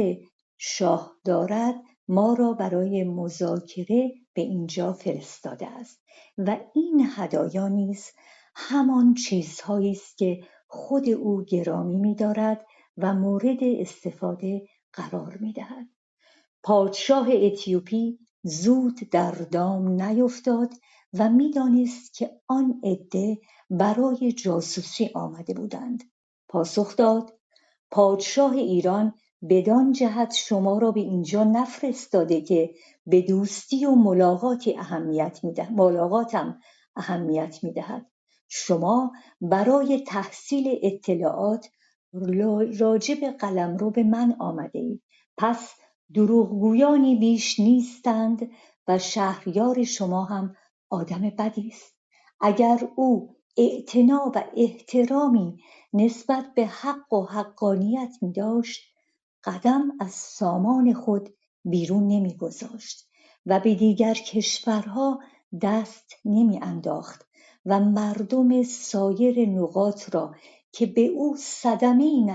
شاه دارد ما را برای مذاکره به اینجا فرستاده است و این هدایا نیز همان چیزهایی است که خود او گرامی می‌دارد و مورد استفاده قرار می‌دهد. پادشاه اتیوپی زود در دام نیفتاد و می‌دانست که آن عده برای جاسوسی آمده بودند. پاسخ داد پادشاه ایران بدان جهت شما را به اینجا نفرستاده که به دوستی و ملاقات اهمیت میده ملاقاتم اهمیت می‌دهد. شما برای تحصیل اطلاعات راجع به قلمرو به من آمده اید. پس دروغگویانی بیش نیستند و شهریار شما هم آدم بدی است. اگر او اعتنا و احترامی نسبت به حق و حقانیت می داشت قدم از سامان خود بیرون نمیگذاشت و به دیگر کشورها دست نمی انداخت و مردم سایر نقاط را که به او صدمه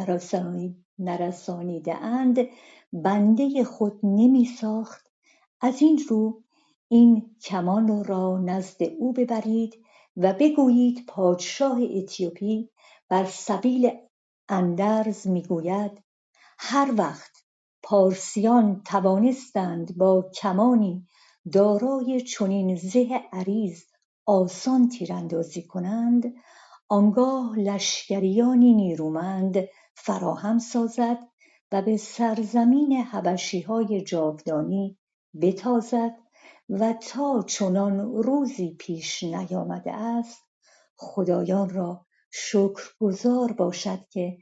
نرسانیده اند بنده خود نمی ساخت از این رو این کمان را نزد او ببرید و بگویید پادشاه اتیوپی بر سبیل اندرز می‌گوید هر وقت پارسیان توانستند با کمانی دارای چنین زه عریض آسان تیراندازی کنند آنگاه لشکریانی نیرومند فراهم سازد و به سرزمین حبشیهای جاودانی بتازد و تا چنان روزی پیش نیامده است خدایان را شکرگزار باشد که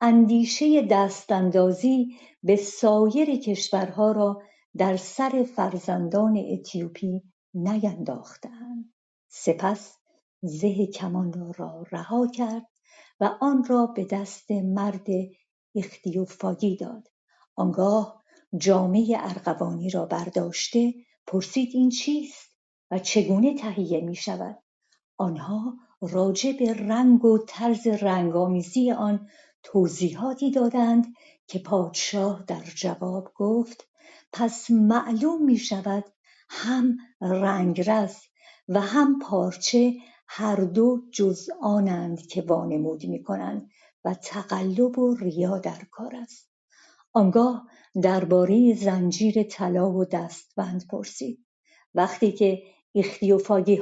اندیشه دستاندازی به سایر کشورها را در سر فرزندان اتیوپی نینداختند سپس زه کمان را رها کرد و آن را به دست مرد اختیوفاگی داد. آنگاه جامه ارغوانی را برداشته پرسید این چیست و چگونه تهیه می شود آنها راجع به رنگ و طرز رنگآمیزی آن توضیحاتی دادند که پادشاه در جواب گفت پس معلوم می شود هم رنگرز و هم پارچه هر دو جز آنند که وانمود می کنند و تقلب و ریا در کار است. آنگاه درباره زنجیر طلا و دستبند پرسید وقتی که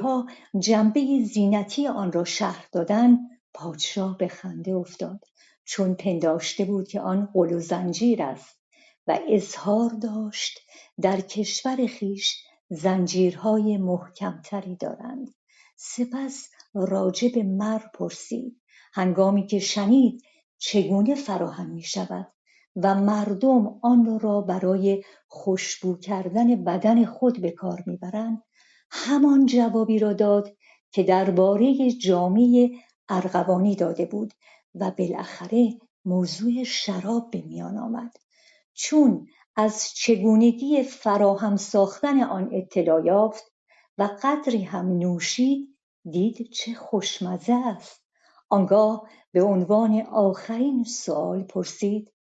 ها جنبه زینتی آن را شهر دادند پادشاه به خنده افتاد. چون پنداشته بود که آن قل و زنجیر است و اظهار داشت در کشور خویش زنجیرهای محکمتری دارند. سپس راجع به مر پرسید هنگامی که شنید چگونه فراهم می شود و مردم آن را برای خوشبو کردن بدن خود به کار می‌برند همان جوابی را داد که درباره جامعه ارغوانی داده بود و بالاخره موضوع شراب به میان آمد. چون از چگونگی فراهم ساختن آن اطلاع یافت و قدری هم نوشید دید چه خوشمزه است. آنگاه به عنوان آخرین سؤال پرسید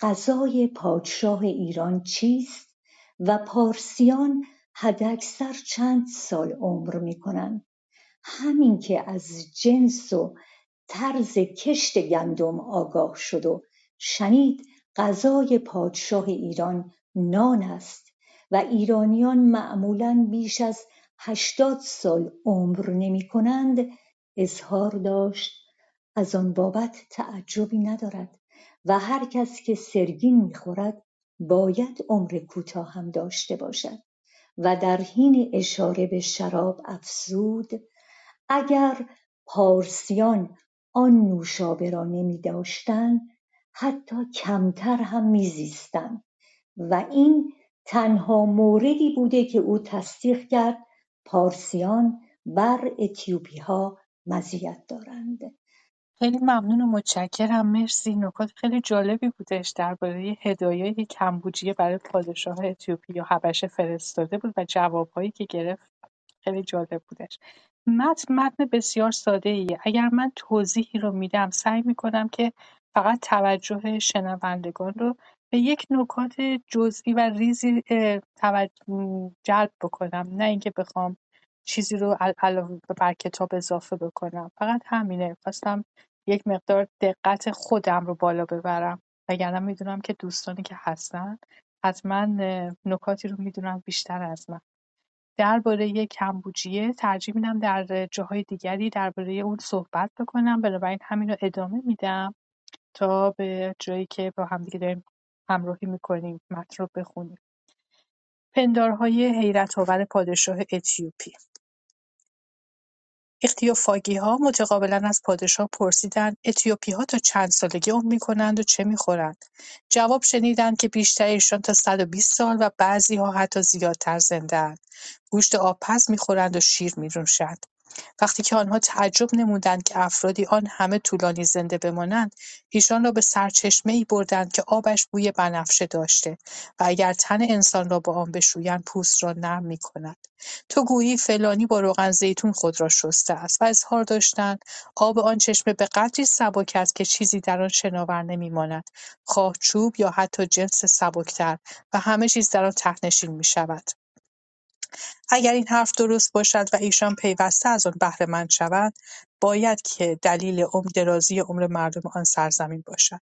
غذای پادشاه ایران چیست و پارسیان حداکثر چند سال عمر می‌کنند؟ همین که از جنس و طرز کشت گندم آگاه شد و شنید غذای پادشاه ایران نان است و ایرانیان معمولا بیش از هشتاد سال عمر نمی کنند. اظهار داشت از آن بابت تعجبی ندارد و هر کس که سرگین می‌خورد باید عمر کوتاه هم داشته باشد و در حین اشاره به شراب افزود اگر پارسیان آن نوشابه را نمی حتی کمتر هم میزیستند و این تنها موردی بوده که او تصدیق کرد پارسیان بر اتیوپیها مزیت دارند.
خیلی ممنون و متشکرم. مرسی. نکات خیلی جالبی بودش درباره هدایایی که کمبوجیه برای پادشاه اتیوپی یا حبشه فرستاده بود و جوابهایی که گرفت خیلی جالب بودش. متن متن بسیار ساده ایه. اگر من توضیحی رو میدم سعی می‌کنم که فقط توجه شنوندگان رو به یک نکات جزئی و ریزی اه، توج- جلب بکنم. نه اینکه بخوام چیزی رو علاوه بر کتاب اضافه بکنم. فقط همینه. خواستم یک مقدار دقت خودم رو بالا ببرم. وگرنه می‌دونم که دوستانی که هستن حتما نکاتی رو می‌دونن بیشتر از من. درباره کمبوجیه ترجیح میدم در جاهای دیگری درباره اون صحبت بکنم. بنابراین همین رو ادامه میدم تا به جایی که با همدیگه داریم همراهی می‌کنیم متن رو بخونیم. پندارهای حیرت آور پادشاه اتیوپی. ایختیوفاگی‌ها متقابلا از پادشاه پرسیدند اتیوپی‌ها تا چند سالگی عمر می‌کنند و چه می‌خورند؟ جواب شنیدند که بیشترشان تا صد و بیست سال و بعضی‌ها حتی زیادتر زنده‌اند. گوشت آبپز می‌خورند و شیر می‌نوشند. وقتی که آنها تعجب نمودند که افرادی آن همه طولانی زنده بمانند، ایشان را به سرچشمه‌ای بردند که آبش بوی بنفشه داشته و اگر تن انسان را با آن بشویند پوست را نرم می‌کند. تو گویی فلانی با روغن‌زیتون خود را شسته است و اظهار داشتند آب آن چشمه به قدری سبک است که چیزی در آن شناور نمی‌ماند، خواه چوب یا حتی جنس سبکتر و همه چیز در آن ته‌نشین می‌شود. اگر این حرف درست باشد و ایشان پیوسته از آن بهرهمند شوند باید که دلیل عمر درازی عمر مردم آن سرزمین باشد.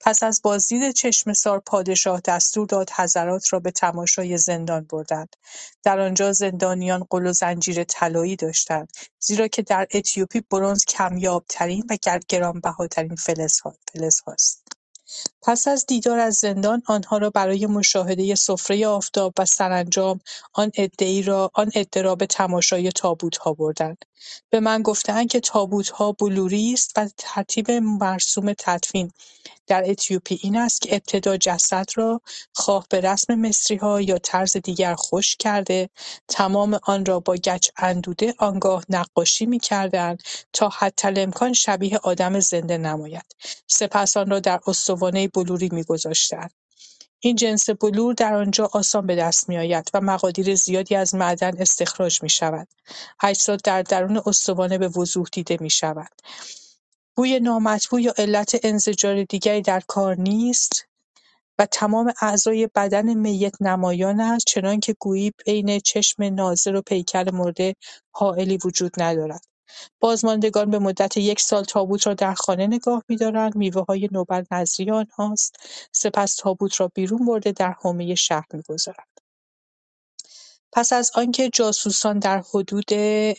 پس از بازدید چشمه‌سار پادشاه دستور داد حضرات را به تماشای زندان بردند. در آنجا زندانیان غل و زنجیر طلایی داشتند زیرا که در اتیوپی برنز کمیابترین و گرانبهاترین فلزهاست. پس از دیدار از زندان آنها را برای مشاهده سفره آفتاب و سرانجام آن عدهای را آن عده را به تماشای تابوتها بردند. به من گفته‌اند که تابوتها بلوری است و ترتیب مرسوم تدفین در اتیوپی این است که ابتدا جسد را خواه به رسم مصریها یا طرز دیگر خشک کرده تمام آن را با گچ اندوده آنگاه نقاشی می‌کردند تا حداالامکان شبیه آدم زنده نماید سپس آن را در استوانه بلوری می‌گذاشتند این جنس بلور در آنجا آسان به دست می‌آید و مقادیر زیادی از معدن استخراج می‌شود. اجساد در درون استوانه به وضوح دیده می‌شوند بوی نامطبوع یا علت انزجار دیگری در کار نیست و تمام اعضای بدن میت نمایان است چنانکه گویی بین چشم ناظر و پیکر مرده حائلی وجود ندارد. بازماندگان به مدت یک سال تابوت را در خانه نگاه می‌دارند، میوه‌های نوبر نذری آنهاست، سپس تابوت را بیرون برده در حومه شهر می‌گذارند. پس از آنکه جاسوسان در حدود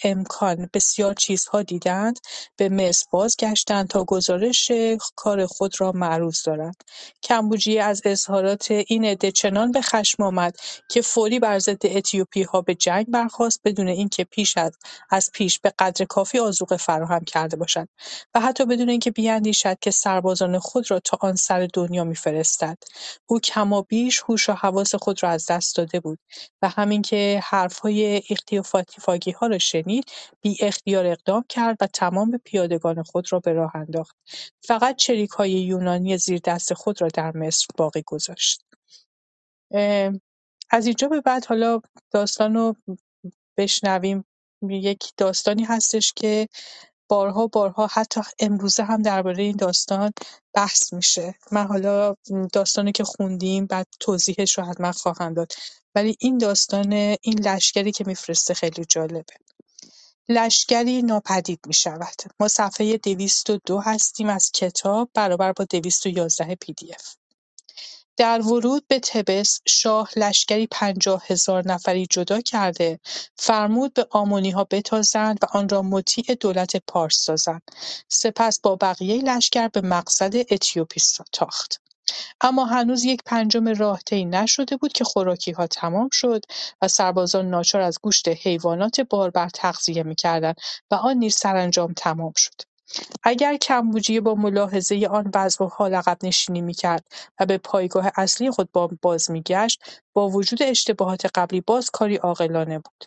امکان بسیار چیزها دیدند به مصر بازگشتند تا گزارش کار خود را معروض دارند. کمبوجیه از اظهارات این عده چنان به خشم آمد که فوری بر ضد اتیوپیها به جنگ برخاست بدون اینکه پیش از از پیش به قدر کافی آذوقه فراهم کرده باشد و حتی بدون اینکه بیندیشد که سربازان خود را تا آن سر دنیا میفرستد. او کمابیش هوش و حواس خود را از دست داده بود و همین که حرف‌های اختیافاگی‌ها را شنید، بی‌اختیار اقدام کرد و تمام پیادگان خود را به راه انداخت. فقط چریک‌های یونانی زیردست خود را در مصر باقی گذاشت. از اینجا به بعد حالا داستان رو بشنویم یک داستانی هستش که بارها بارها حتی امروزه هم درباره این داستان بحث میشه. من حالا داستانی که خوندیم بعد توضیحش رو حتما خواهم داد. ولی این داستان این لشکری که میفرسته خیلی جالبه. لشکری ناپدید می‌شود. ما صفحه دویست و دو هستیم از کتاب برابر با دویست و یازده پی دی اف. در ورود به تبس شاه لشکری پنجاه هزار نفری جدا کرده فرمود به آمونیها بتازند و آن را مطیع دولت پارس سازند سپس با بقیه لشکر به مقصد اتیوپی تاخت. اما هنوز یک پنجم راه طی نشده بود که خوراکیها تمام شد و سربازان ناچار از گوشت حیوانات باربر تغذیه می‌کردند و آن نیز سرانجام تمام شد. اگر کمبوجیه با ملاحظه آن وضع و حال عقب‌نشینی می‌کرد و به پایگاه اصلی خود بازمیگشت با وجود اشتباهات قبلی باز کاری عاقلانه بود.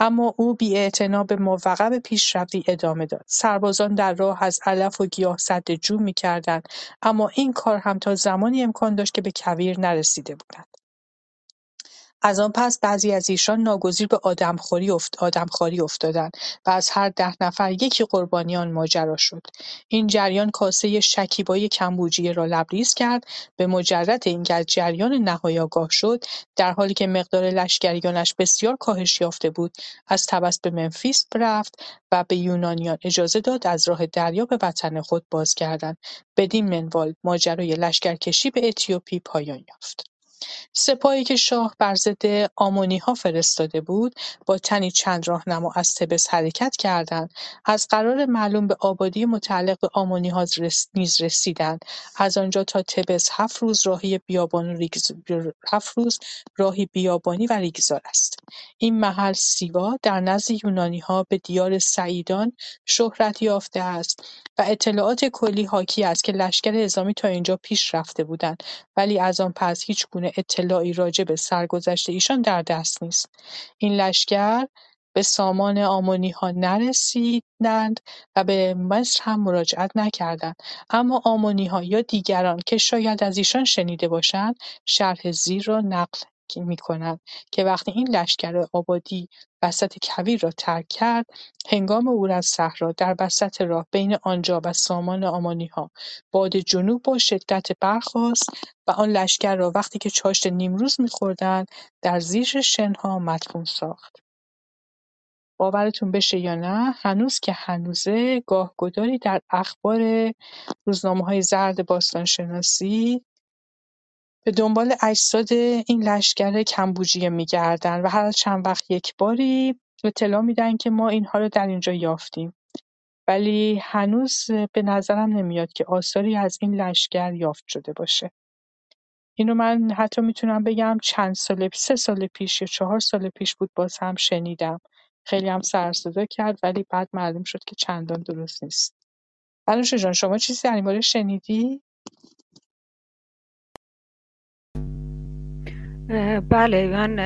اما او بی‌اعتنا به ماوقع به پیشروی ادامه داد. سربازان در راه از علف و گیاه سد جو می‌کردند اما این کار هم تا زمانی امکان داشت که به کویر نرسیده بودند. از آن پس بعضی از ایشان ناگزیر به آدمخواری افتادند و از هر ده نفر یکی قربانی آن ماجرا شد. این جریان کاسه شکیبای کمبوجیه را لبریز کرد. به مجرد اینکه از جریان نهایی آگاه شد در حالی که مقدار لشکریانش بسیار کاهش یافته بود از تبس به منفیس رفت و به یونانیان اجازه داد از راه دریا به وطن خود بازگردند. بدین منوال ماجرای لشکرکشی به اتیوپی پایان یافت. سپاهی که شاه بر ضد آمونیها فرستاده بود با تنی چند راهنما از تبس حرکت کردند. از قرار معلوم به آبادی متعلق به آمونیها نیز رسیدند. از آنجا تا تبس هفت روز راهی بیابان هفت روز راهی بیابانی و ریگزار است. این محل سیوا در نزد یونانیها به دیار سعیدان شهرت یافته است و اطلاعات کلی حاکی است که لشکر نظامی تا اینجا پیش رفته بودند. ولی از آن پس هیچگونه اطلاعی راجع به سرگذشت ایشان در دست نیست. این لشکر به سامان آمونیها نرسیدند و به مصر هم مراجعت نکردند اما آمونیها یا دیگران که شاید از ایشان شنیده باشند شرح زیر را نقل می‌کنند که وقتی این لشکر آبادی وسط کویر را ترک کرد هنگام عبور از صحرا در وسط راه بین آنجا و سامان آمانیها باد جنوب با شدت برخاست و آن لشکر را وقتی که چاشت نیمروز میخوردند در زیر شنها مدفون ساخت. باورتون بشه یا نه هنوز که هنوزه گاهگداری در اخبار روزنامه های زرد باستانشناسی به دنبال اجساد این لشکر کمبوجیه میگردن و هر چند وقت یک باری اطلاع میدن که ما اینها رو در اینجا یافتیم. ولی هنوز به نظرم نمیاد که آثاری از این لشکر یافت شده باشه. اینو من حتی می‌تونم بگم چند سال سه سال پیش یا چهار سال پیش بود باز هم شنیدم. خیلی هم سر کرد ولی بعد معلوم شد که چندان درست نیست. بنوشه جان شما چیزی در این شنیدی؟
بله من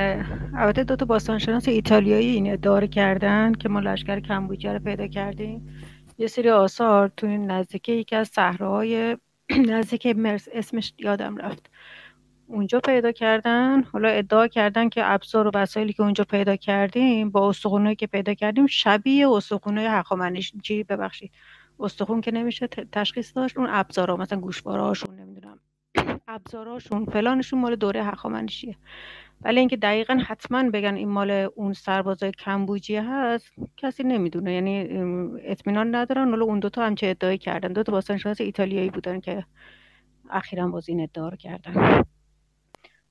البته دو تا باستانشناس ایتالیایی این ادعا کردن که ما لشکر کمبوجه رو پیدا کردیم. یه سری آثار تو این نزدیکی یکی از صحراهای [clears throat] نزدیک مرس اسمش یادم رفت. اونجا پیدا کردن حالا ادعا کردن که ابزار و وسایلی که اونجا پیدا کردیم با استخونایی که پیدا کردیم شبیه استخونای هخامنشی. ببخشید استخون که نمیشه تشخیص داشت اون ابزارا مثلا گوشوارهاشون نمی‌دونم. ابزاراشون فلانشون مال دوره هخامنشیه. ولی اینکه دقیقا حتما بگن این مال اون سربازای کمبوجیه هست کسی نمی‌دونه. یعنی اطمینان ندارن. حالا اون دوتا هم چه ادعایی کردن؟ دوتا باستانشناس ایتالیایی بودن که اخیرا باز این ادعا رو کردن.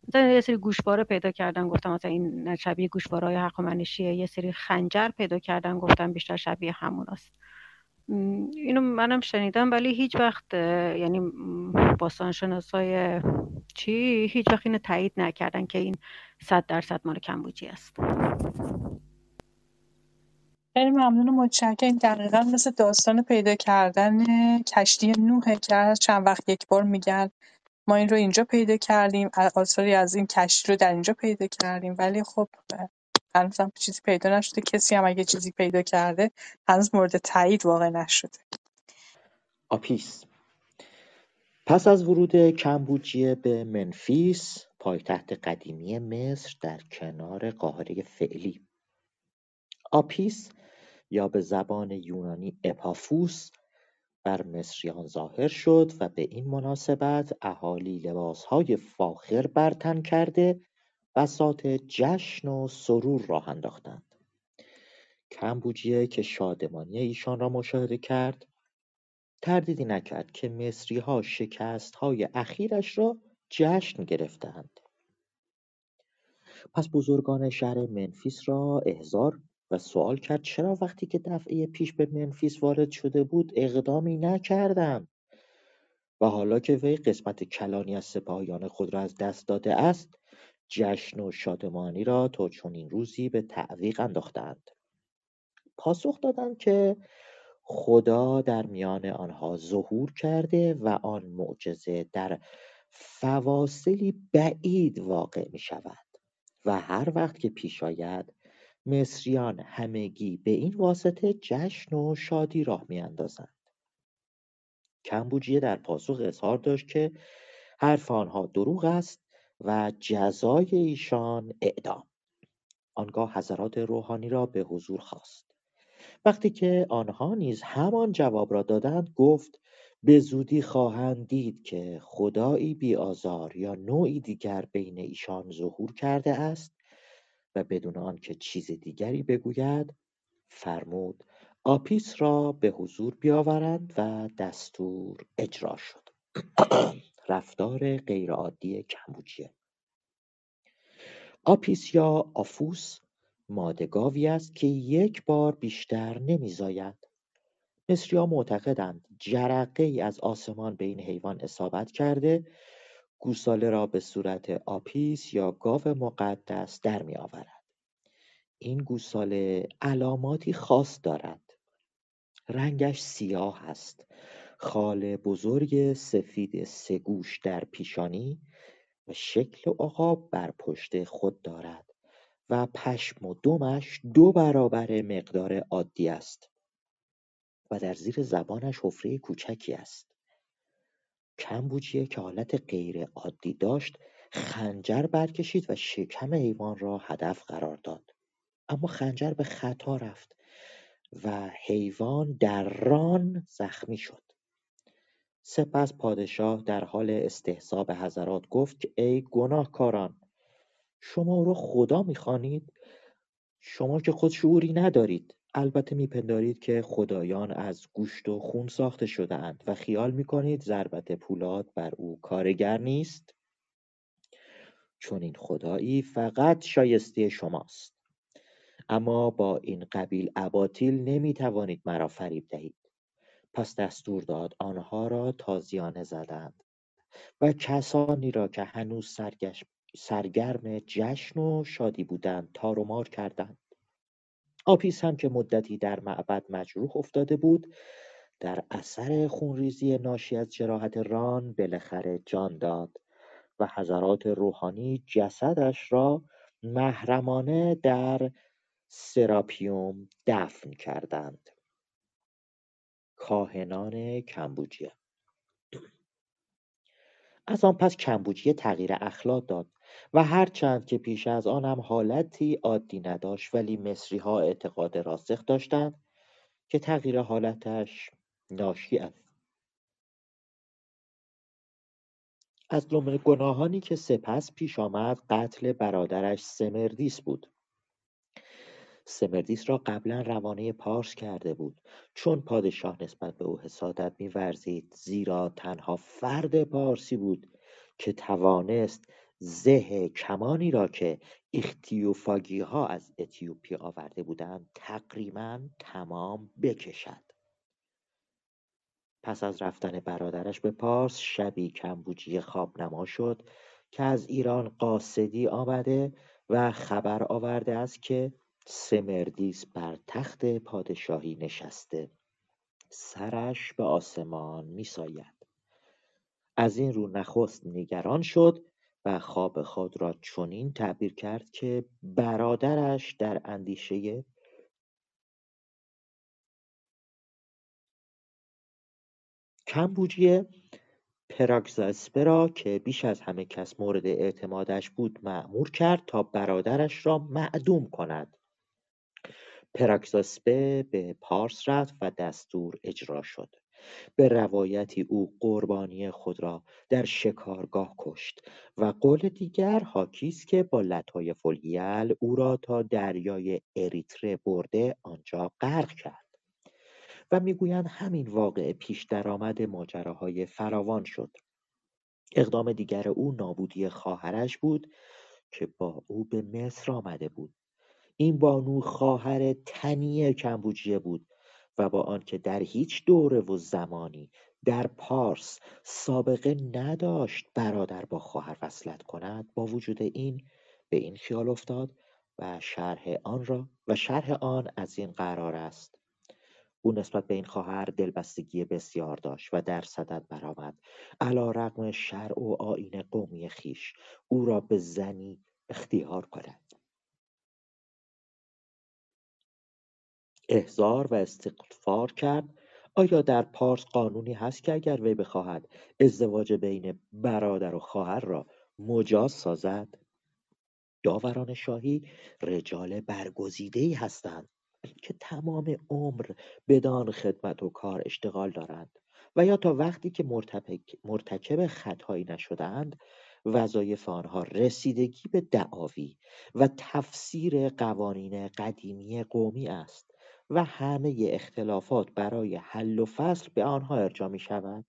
مثلا یه سری گوشواره پیدا کردن گفتم مثلا این شبیه گوشواره های یه سری خنجر پیدا کردن گفتم بیشتر شبیه همون است اینو منم شنیدم ولی هیچ وقت یعنی باستانشناسای چی هیچ وقت اینو تایید نکردن که این صد درصد مال کمبوجی است.
خیلی ممنون و متشکرم. دقیقا مثل داستان پیدا کردن کشتی نوحه که چند وقت یک بار میگن ما این رو اینجا پیدا کردیم آثاری از این کشتی رو در اینجا پیدا کردیم. ولی خب هنوز چیزی پیدا نشده. کسی هم اگه چیزی پیدا کرده هنوز مورد تایید واقع نشده.
آپیس. پس از ورود کمبوجیه به منفیس پایتخت قدیمی مصر در کنار قاهره فعلی. آپیس یا به زبان یونانی اپافوس بر مصریان ظاهر شد و به این مناسبت اهالی لباسهای فاخر برتن کرده بساط جشن و سرور راه انداختند. کمبوجیه که شادمانی ایشان را مشاهده کرد تردیدی نکرد که مصریها های اخیرش را جشن گرفتند پس بزرگان شهر منفیس را احضار و سوال کرد چرا وقتی که دفعه پیش به منفیس وارد شده بود اقدامی نکردند و حالا که وی قسمت کلانی از سپاهیان خود را از دست داده است جشن و شادمانی را تا چنین روزی به تعویق انداختند. پاسخ دادند که خدا در میان آنها ظهور کرده و آن معجزه در فواصلی بعید واقع می شود و هر وقت که پیش آید مصریان همگی به این واسطه جشن و شادی راه میاندازند. کمبوجیه در پاسخ اظهار داشت که حرف آنها دروغ است و جزای ایشان اعدام. آنگاه حضرات روحانی را به حضور خواست. وقتی که آنها نیز همان جواب را دادند گفت به زودی خواهند دید که خدایی بیآزار یا نوعی دیگر بین ایشان ظهور کرده است و بدون آنکه چیز دیگری بگوید فرمود آپیس را به حضور بیاورند و دستور اجرا شد. [clears throat] رفتار غیرعادی کمبوجیه آپیس یا اپافوس ماده گاوی است که یک بار بیشتر نمیزاید ها معتقدند جرقه ای از آسمان به این حیوان اصابت کرده گوساله را به صورت آپیس یا گاو مقدس در می آورد. این گوساله علاماتی خاص دارد. رنگش سیاه است. خال بزرگ سفید سگوش در پیشانی و شکل عقاب بر پشت خود دارد و پشم و دمش دو برابر مقدار عادی است و در زیر زبانش حفره کوچکی است. کمبوجیه که حالت غیر عادی داشت خنجر برکشید و شکم حیوان را هدف قرار داد اما خنجر به خطا رفت و حیوان در ران زخمی شد سپس پادشاه در حال استحضا به حضرات گفت که ای گناهکاران شما را خدا می‌خوانید شما که خود شعوری ندارید. البته میپندارید که خدایان از گوشت و خون ساخته شده اند و خیال می‌کنید ضربت پولاد بر او کارگر نیست؟ چون این خدایی فقط شایسته شماست. اما با این قبیل اباطیل نمی‌توانید مرا فریب دهید. پس دستور داد آنها را تازیانه زدند و کسانی را که هنوز سرگرم جشن و شادی بودند مار کردند. آپیس هم که مدتی در معبد مجروح افتاده بود در اثر خونریزی ناشی از جراحت ران بالاخره جان داد و حضرات روحانی جسدش را محرمانه در سراپیوم دفن کردند. کاهنان کمبوجیه. از آن پس کمبوجیه تغییر اخلاق داد و هرچند که پیش از آن هم حالتی عادی نداشت ولی ها اعتقاد راسخ داشتند که تغییر حالتش ناشی از از جمله گناهانی که سپس پیش آمد قتل برادرش سمردیس بود. سمردیس را قبلا روانه پارس کرده بود. چون پادشاه نسبت به او حسادت میورزید زیرا تنها فرد پارسی بود که توانست زه کمانی را که ها از اتیوپی آورده بودند تقریبا تمام بکشد. پس از رفتن برادرش به پارس شبی کمبوجی نما شد که از ایران قاصدی آمده و خبر آورده است که سمردیس بر تخت پادشاهی نشسته. سرش به آسمان میساید. از این رو نخست نگران شد و خواب خود را چنین تعبیر کرد که برادرش در اندیشه کمبوجیه پراگزاسپه که بیش از همه کس مورد اعتمادش بود مأمور کرد تا برادرش را معدوم کند. پراگزاسپه به پارس رفت و دستور اجرا شد. به روایتی او قربانی خود را در شکارگاه کشت و قول دیگر حاکی که با لطای فلیل او را تا دریای اریتره برده آنجا غرق کرد. و می‌گویند همین واقعه پیش درآمد ماجراهای فراوان شد. اقدام دیگر او نابودی خواهرش بود که با او به مصر آمده بود. این بانو خواهر تنی کمبوجیه بود و با آنکه در هیچ دوره و زمانی در پارس سابقه نداشت برادر با خواهر وصلت کند با وجود این به این خیال افتاد و شرح آن را و شرح آن از این قرار است. او نسبت به این خواهر دلبستگی بسیار داشت و در صدد برآمد. رقم شرع و آیین قومی خیش او را به زنی اختیار کند. احضار و استغفار کرد. آیا در پارس قانونی هست که اگر وی بخواهد ازدواج بین برادر و خواهر را مجاز سازد؟ داوران شاهی رجال برگزیدهای هستند که تمام عمر بدان خدمت و کار اشتغال دارند و یا تا وقتی که مرتکب خطایی نشدهاند وظایف آنها رسیدگی به دعاوی و تفسیر قوانین قدیمی قومی است. و همه اختلافات برای حل و فصل به آنها ارجا می شود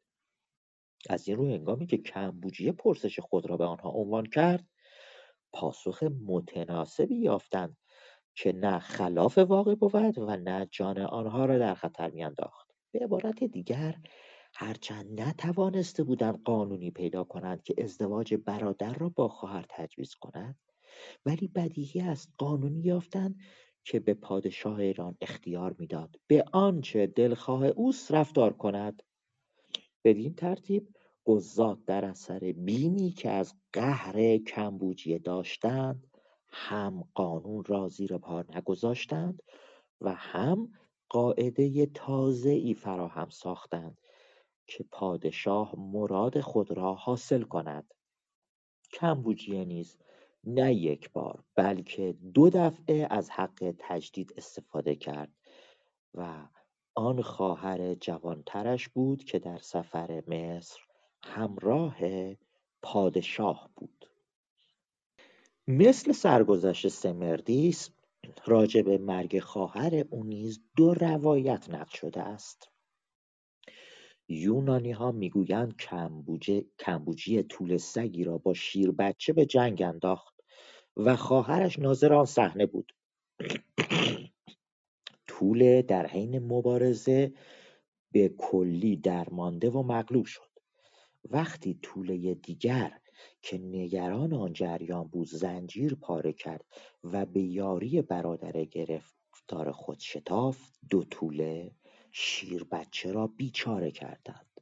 از این رو هنگامی که کمبوجیه پرسش خود را به آنها عنوان کرد پاسخ متناسبی یافتند که نه خلاف واقع بود و نه جان آنها را در خطر میانداخت. به عبارت دیگر هرچند نتوانسته بودند قانونی پیدا کنند که ازدواج برادر را با خواهر تجویز کند ولی بدیهی است قانونی یافتند که به پادشاه ایران اختیار می‌داد. به آنچه دلخواه اوست رفتار کند. بدین ترتیب قضات در اثر بینی که از قهر کمبوجیه داشتند هم قانون را زیر پا نگذاشتند و هم قاعده ای فراهم ساختند که پادشاه مراد خود را حاصل کند. کمبوجیه نیز نه یک بار بلکه دو دفعه از حق تجدید استفاده کرد و آن خواهر جوانترش بود که در سفر مصر همراه پادشاه بود. مثل سرگذشت سمردیس راجع به مرگ خواهر او نیز دو روایت نقل شده است. یونانی ها می‌گویند کمبوجی طول سگی را با شیر بچه به جنگ انداخت و خواهرش ناظر آن صحنه بود. [clears throat] طول در حین مبارزه به کلی درمانده و مغلوب شد. وقتی طوله دیگر که نگران آن جریان بود زنجیر پاره کرد و به یاری برادر گرفتار خود شتافت دو طوله شیر بچه را بیچاره کردند.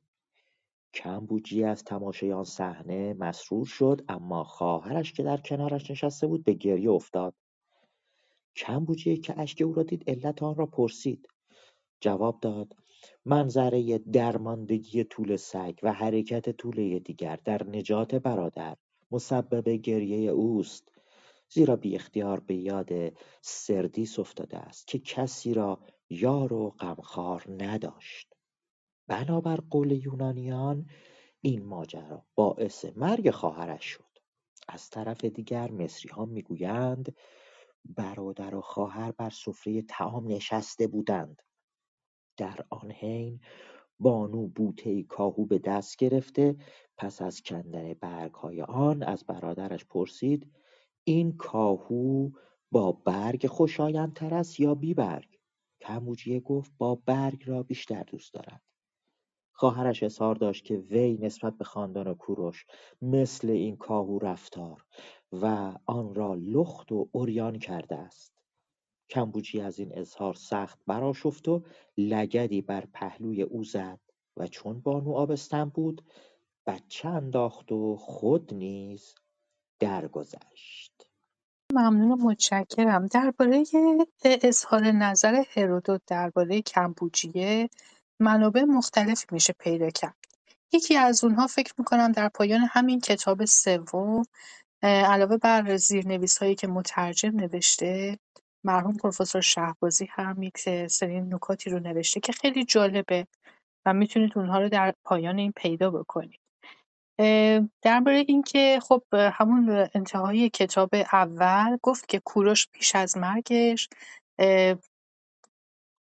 کمبوجی از تماشای آن صحنه مسرور شد اما خواهرش که در کنارش نشسته بود به گریه افتاد. کمبوجی که اشک او را دید علت آن را پرسید. جواب داد منظره درماندگی طول سگ و حرکت طوله دیگر در نجات برادر مسبب گریه اوست زیرا بی اختیار به یاد سردیس افتاده است که کسی را یار و غمخوار نداشت. بنابر قول یونانیان این ماجرا باعث مرگ خواهرش شد. از طرف دیگر مصری ها می‌گویند برادر و خواهر بر سفره تعام نشسته بودند. در آن حین بانو بوته کاهو به دست گرفته پس از کندن های آن از برادرش پرسید این کاهو با برگ خوشایندتر است یا بی برگ کموجیه گفت با برگ را بیشتر دوست دارد. خواهرش اظهار داشت که وی نسبت به خاندان کوروش مثل این کاهو رفتار و آن را لخت و اوریان کرده است. کمبوجی از این اظهار سخت براشفت و لگدی بر پهلوی او زد و چون بانو آبستن بود بچه انداخت و خود نیز درگذشت.
ممنون و متشکرم. درباره اظهار نظر هرودوت درباره کمبوجیه منابع مختلفی میشه پیدا کرد. یکی از اونها فکر می‌کنم در پایان همین کتاب سوم علاوه بر زیرنویس هایی که مترجم نوشته مرحوم پروفسور شهبازی هم یک سری نکاتی رو نوشته که خیلی جالبه و می‌تونید اونها رو در پایان این پیدا بکنید. درباره اینکه خب همون انتهای کتاب اول گفت که کوروش پیش از مرگش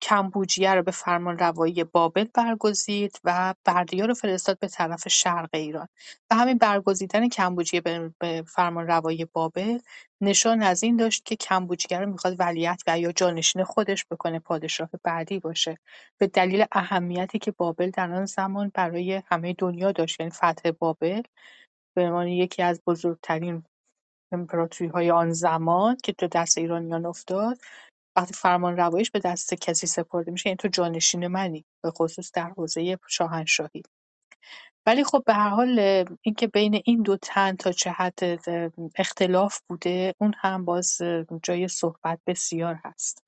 کمبوجیه رو به فرمانروایی بابل برگزید و بردیا رو فرستاد به طرف شرق ایران. و همین برگزیدن کمبوجیه به فرمانروایی بابل نشان از این داشت که کمبوجیه رو می‌خواد ولیت و یا جانشین خودش بکنه پادشاه بعدی باشه. به دلیل اهمیتی که بابل در آن زمان برای همه دنیا داشت یعنی فتح بابل به عنوان یکی از بزرگترین امپراتوری های آن زمان که تو دست ایرانیان افتاد وقتی فرمان روایش به دست کسی سپرده میشه یعنی تو جانشین منی به خصوص در حوزه شاهنشاهی. ولی خب به هر حال اینکه بین این دو تن تا چه حد اختلاف بوده اون هم باز جای صحبت بسیار هست.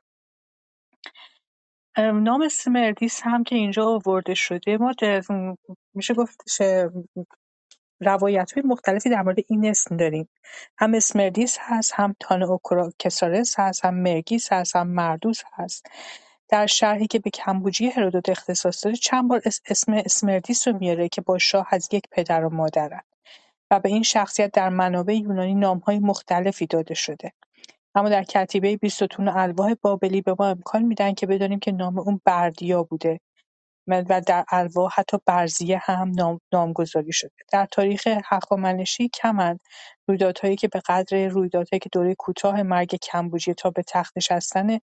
نام سمردیس هم که اینجا آورده شده ما میشه گفتش های مختلفی در مورد این اسم داریم. هم اسمردیس هست هم تانوکراسارس هست هم مرگیس هست هم مردوس هست. در شرحی که به کمبوجی هرودوت اختصاص داره چند بار اسم اسمردیس رو میاره که با شاه از یک پدر و مادرن و به این شخصیت در منابع یونانی نامهای مختلفی داده شده. اما در کتیبه بیستون الواح بابلی به ما امکان میدن که بدانیم که نام اون بردیا بوده. و در الواح حتی برزیه هم نام نامگذاری شده. در تاریخ هخامنشی کمند رویدادهایی که به قدر رویدادهایی که دوره کوتاه مرگ کمبوجیه تا به تخت نشستن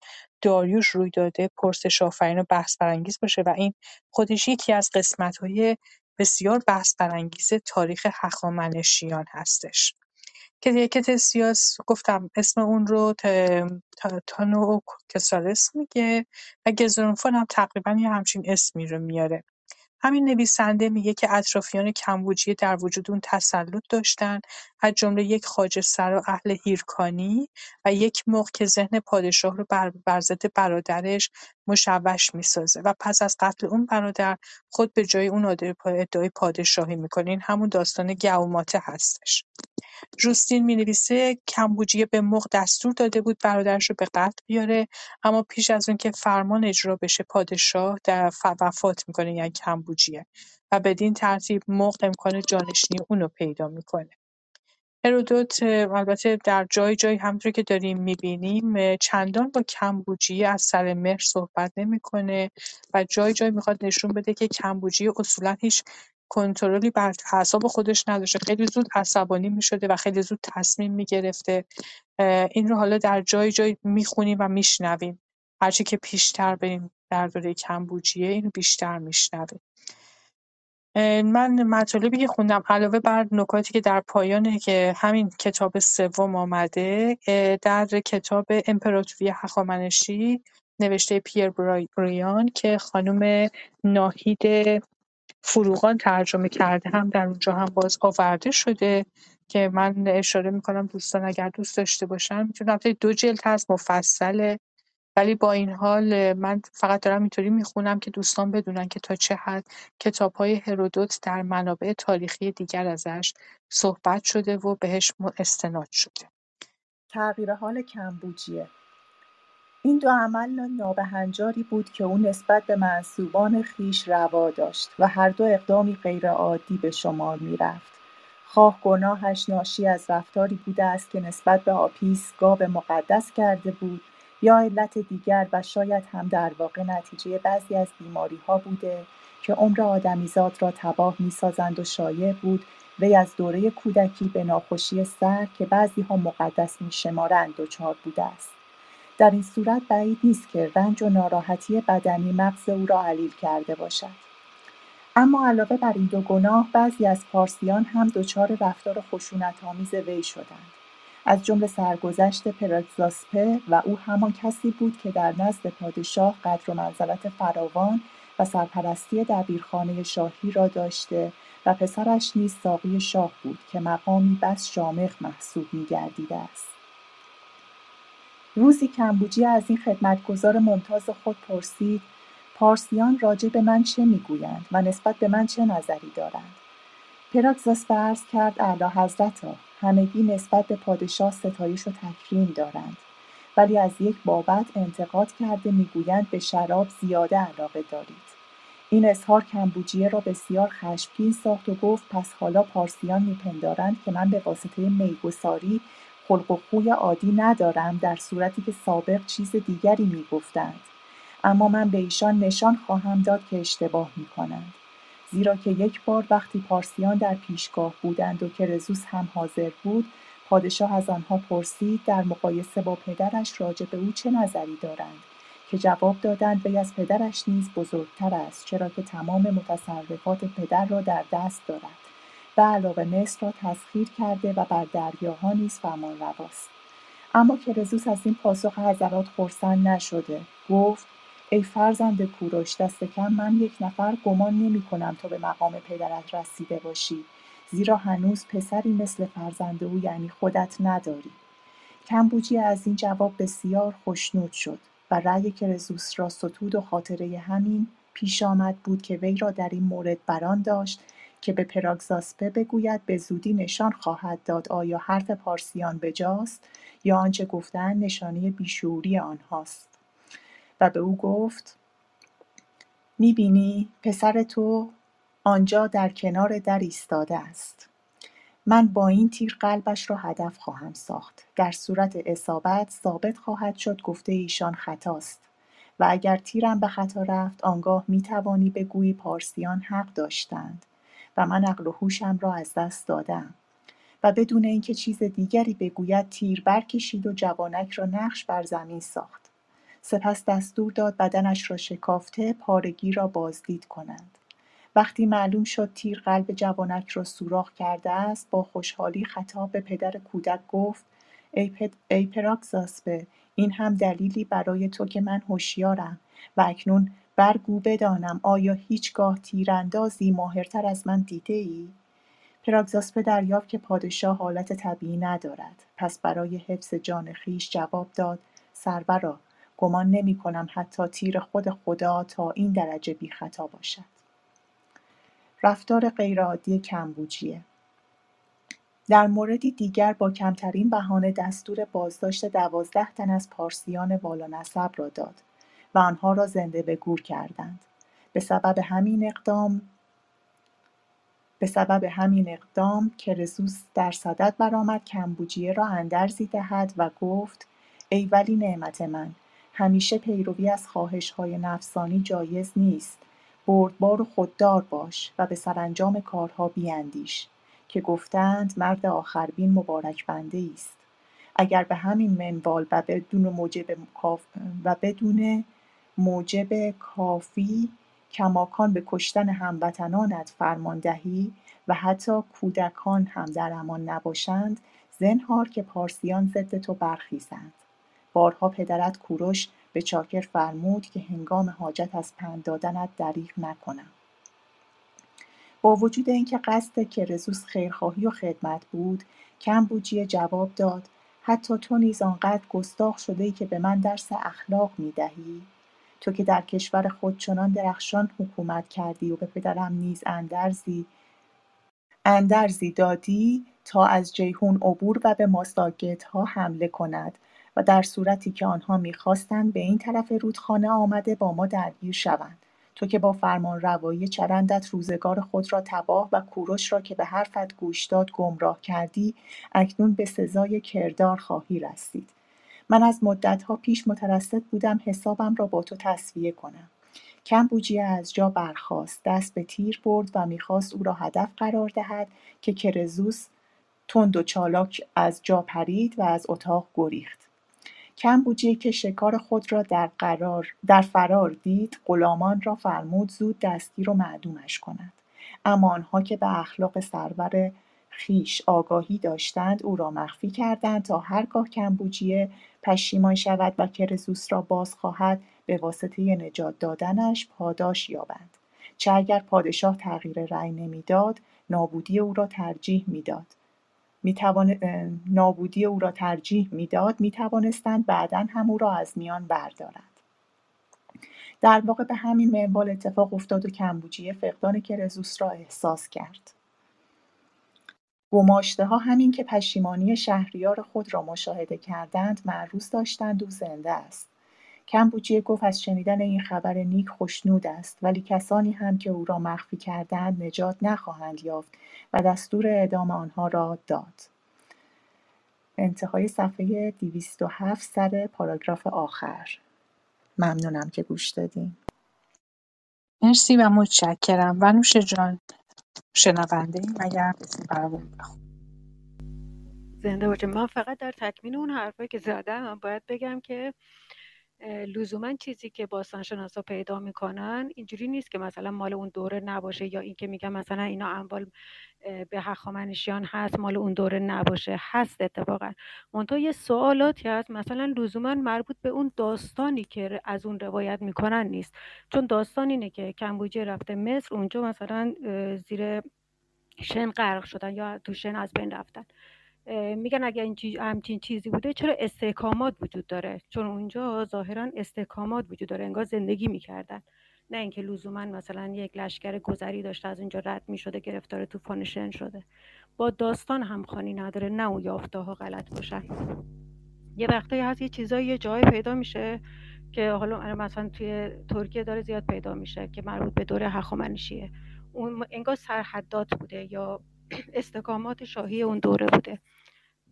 داریوش روی داده پرسش آفرین و بحث برانگیز باشه و این خودش یکی از قسمت‌های بسیار بحث برانگیز تاریخ هخامنشیان هستش. که که سیاس گفتم اسم اون رو تانو کسالس میگه و گزرونفون هم تقریبا یه همچین اسمی رو میاره. همین نویسنده میگه که اطرافیان کمبوجیه در وجود اون تسلط داشتن. از جمله یک خواجه سرا اهل هیرکانی و یک مغ که ذهن پادشاه رو بر, بر ضد برادرش مشوش می‌سازه. و پس از قتل اون برادر خود به جای اون ادعای پادشاهی می‌کنه. این همون داستان گوماته هستش. جوستین می‌نویسه کمبوجیه به مغ دستور داده بود برادرش رو به قتل بیاره اما پیش از اون که فرمان اجرا بشه پادشاه در وفات می‌کنه یعنی کمبوجیه و بدین ترتیب مغ امکان جانشینی اونو پیدا می‌کنه. هرودوت البته در جای جای همونطور که داریم می‌بینیم چندان با کمبوجیه از سر مهر صحبت نمی‌کنه و جای جای می‌خواد نشون بده که کمبوجیه اصولا هیچ کنترلی بر اعصاب خودش نداشته. خیلی زود عصبانی می‌شده و خیلی زود تصمیم می‌گرفته این رو حالا در جای جای می‌خونیم و میشنویم. هرچی که پیشتر بریم در دوره کمبوجیه اینو بیشتر میشنویم. من مطالبی که خوندم علاوه بر نکاتی که در پایانه که همین کتاب سوم آمده در کتاب امپراتوری هخامنشی نوشته پیر بریان که خانم ناهید فروغان ترجمه کرده هم در اونجا هم باز آورده شده که من اشاره می‌کنم دوستان اگر دوست داشته باشن می‌تونم دو جلد هست مفصله. ولی با این حال من فقط دارم اینطوری می‌خونم که دوستان بدونن که تا چه حد های هرودوت در منابع تاریخی دیگر ازش صحبت شده و بهش استناد شده.
تغییر حال کمبوجیه. این دو عمل نابهنجاری بود که او نسبت به منصوبان خیش روا داشت و هر دو اقدامی غیرعادی به شمار می‌رفت. خواه گناهش ناشی از رفتاری بوده است که نسبت به آپیس گاو مقدس کرده بود یا علت دیگر و شاید هم در واقع نتیجه بعضی از ها بوده که عمر آدمیزاد را تباه می‌سازند و شایع بود وی از دوره کودکی به ناخوشی سر که ها مقدس میشمارند دچار بوده است. در این صورت بعید نیست که رنج و ناراحتی بدنی مغز او را علیل کرده باشد. اما علاوه بر این دو گناه بعضی از پارسیان هم دچار رفتار خشونتآمیز وی شدند. از جمله سرگذشت پرکزاسپه و او همان کسی بود که در نزد پادشاه قدر و منزلت فراوان و سرپرستی دبیرخانه شاهی را داشته و پسرش نیز ساقی شاه بود که مقامی بس شامخ محسوب می‌گردیده است. روزی کمبوجی از این خدمتگزار ممتاز خود پرسید پارسیان راجع به من چه می‌گویند و نسبت به من چه نظری دارند؟ پراکزاس به عرض کرد اعلی حضرتا همگی نسبت به پادشاه ستایش و تکریم دارند ولی از یک بابت انتقاد کرده می‌گویند به شراب زیاده علاقه دارید. این اظهار کمبوجیه را بسیار خشمگین ساخت و گفت پس حالا پارسیان میپندارند که من به واسطه میگساری خلق و خوی عادی ندارم در صورتی که سابق چیز دیگری می‌گفتند. اما من به ایشان نشان خواهم داد که اشتباه می‌کنند. زیرا که یک بار وقتی پارسیان در پیشگاه بودند و که رزوس هم حاضر بود پادشاه از آنها پرسید در مقایسه با پدرش راجع به او چه نظری دارند که جواب دادند وی از پدرش نیز بزرگتر است چرا که تمام متصرفات پدر را در دست دارد. به علاوه مصر را تسخیر کرده و بر دریاها نیز رواست. اما که رزوس از این پاسخ حضرات خرسند نشده گفت ای فرزند کوروش دست کم من یک نفر گمان نمی کنم تا به مقام پدرت رسیده باشی زیرا هنوز پسری مثل فرزند او یعنی خودت نداری. کمبوجی از این جواب بسیار خوشنود شد و رأی کرزوس را ستود و خاطره همین پیش آمد بود که وی را در این مورد بران داشت که به پراگزاسپه بگوید به زودی نشان خواهد داد آیا حرف پارسیان بجاست یا آنچه گفتن نشانی بیشعوری آنهاست. و به او گفت می‌بینی پسر تو آنجا در کنار در ایستاده است. من با این تیر قلبش را هدف خواهم ساخت. در صورت اصابت ثابت خواهد شد گفته ایشان خطاست. و اگر تیرم به خطا رفت آنگاه می توانی بگویی پارسیان حق داشتند. و من عقل و هوشم را از دست دادم. و بدون اینکه چیز دیگری بگوید تیر برکشید و جوانک را نقش بر زمین ساخت. سپس دستور داد بدنش را شکافته پارگی را بازدید کنند. وقتی معلوم شد تیر قلب جوانک را سوراخ کرده است با خوشحالی خطاب به پدر کودک گفت ای, پد... ای پراکزاسپه این هم دلیلی برای تو که من هوشیارم و اکنون برگو بدانم آیا هیچگاه تیراندازی ماهرتر از من دیده ای؟ پراگزاسپه دریافت که پادشاه حالت طبیعی ندارد. پس برای حفظ جان خیش جواب داد سرورا گمان نمی کنم حتی تیر خود خدا تا این درجه بی خطا باشد. رفتار غیرعادی کمبوجیه. در موردی دیگر با کمترین بهانه دستور بازداشت دوازده تن از پارسیان نسب را داد. و آنها را زنده به گور کردند. به سبب همین اقدام به سبب همین اقدام کرزوس در صدد برآمد کمبوجیه را اندرزی دهد و گفت ای ولی نعمت من همیشه پیروی از های نفسانی جایز نیست. بردبار و خوددار باش و به سرانجام کارها بیندیش که گفتند مرد آخربین مبارک بنده است اگر به همین منوال و بدون موجب و بدون موجب کافی کماکان به کشتن هموطنانت فرمان دهی و حتی کودکان هم در امان نباشند زنهار که پارسیان ضد تو برخیزند. بارها پدرت کوروش به چاکر فرمود که هنگام حاجت از پند دادنت دریغ نکنم. با وجود اینکه قصد کرزوس خیرخواهی و خدمت بود کمبوجیه جواب داد. حتی تو نیز آنقدر گستاخ شده ای که به من درس اخلاق می دهی تو که در کشور خود چنان درخشان حکومت کردی و به پدرم نیز اندرزی اندرزی دادی تا از جیهون عبور و به ها حمله کند و در صورتی که آنها می‌خواستند به این طرف رودخانه آمده با ما درگیر شوند. تو که با فرمان روایی چرندت روزگار خود را تباه و کوروش را که به حرفت گوش داد گمراه کردی اکنون به سزای کردار خواهی رسید. من از مدتها پیش مترصد بودم حسابم را با تو تصویه کنم. کمبوجیه از جا برخاست دست به تیر برد و می‌خواست او را هدف قرار دهد که کرزوس تند و چالاک از جا پرید و از اتاق گریخت. کمبوجی که شکار خود را در, قرار در فرار دید غلامان را فرمود زود دستگیر و معدومش کنند اما آنها که به اخلاق سرور خیش آگاهی داشتند او را مخفی کردند تا هرگاه کمبوجیه پشیمان شود و کرزوس را باز خواهد به واسطه نجات دادنش پاداش یابند چه اگر پادشاه تغییر رأی نمی‌داد نابودی او را ترجیح می‌داد. می‌توان نابودی او را ترجیح می‌داد می‌توانستند بعدا هم او را از میان بردارند. در واقع به همین منوال اتفاق افتاد و کمبوجیه فقدان کرزوس را احساس کرد. ها همین که پشیمانی شهریار خود را مشاهده کردند معروض داشتند او زنده است. کمبوجیه گفت از شنیدن این خبر نیک خوشنود است ولی کسانی هم که او را مخفی کردند نجات نخواهند یافت و دستور اعدام آنها را داد. انتهای صفحه 207 سر پاراگراف آخر. ممنونم که گوش دادیم
مرسی و متشکرم. و نوش جان. شنونده ایم اگر برامون
زنده باشه. من فقط در تکمیل اون حرفایی که زدم باید بگم که لزوما چیزی که باستانشناسا پیدا می‌کنن اینجوری نیست که مثلا مال اون دوره نباشه یا اینکه میگن مثلا اینا اموال به هخامنشیان هست مال اون دوره نباشه. هست اتفاقا. منتها یه سوالاتی هست. مثلا لزوما مربوط به اون داستانی که از اون روایت می‌کنن نیست. چون داستان اینه که کمبوجه رفته مصر اونجا مثلا زیر شن غرق شدن یا تو شن از بین رفتن. میگن اگر این همچین چیزی بوده چرا استحکامات وجود داره؟ چون اونجا ظاهرا استحکامات وجود داره انگار زندگی می‌کردن. نه اینکه لزوما مثلا یک لشکر گذری داشته از اینجا رد می‌شده گرفتار طوفان شن شده. با داستان همخوانی نداره نه اون یافته ها غلط باشن. یه وقتایی هست یه چیزایی یه جای پیدا میشه که حالا مثلا توی ترکیه داره زیاد پیدا میشه که مربوط به دوره هخامنشیه. اون انگار سرحدات بوده یا [clears throat] استقامات شاهی اون دوره بوده.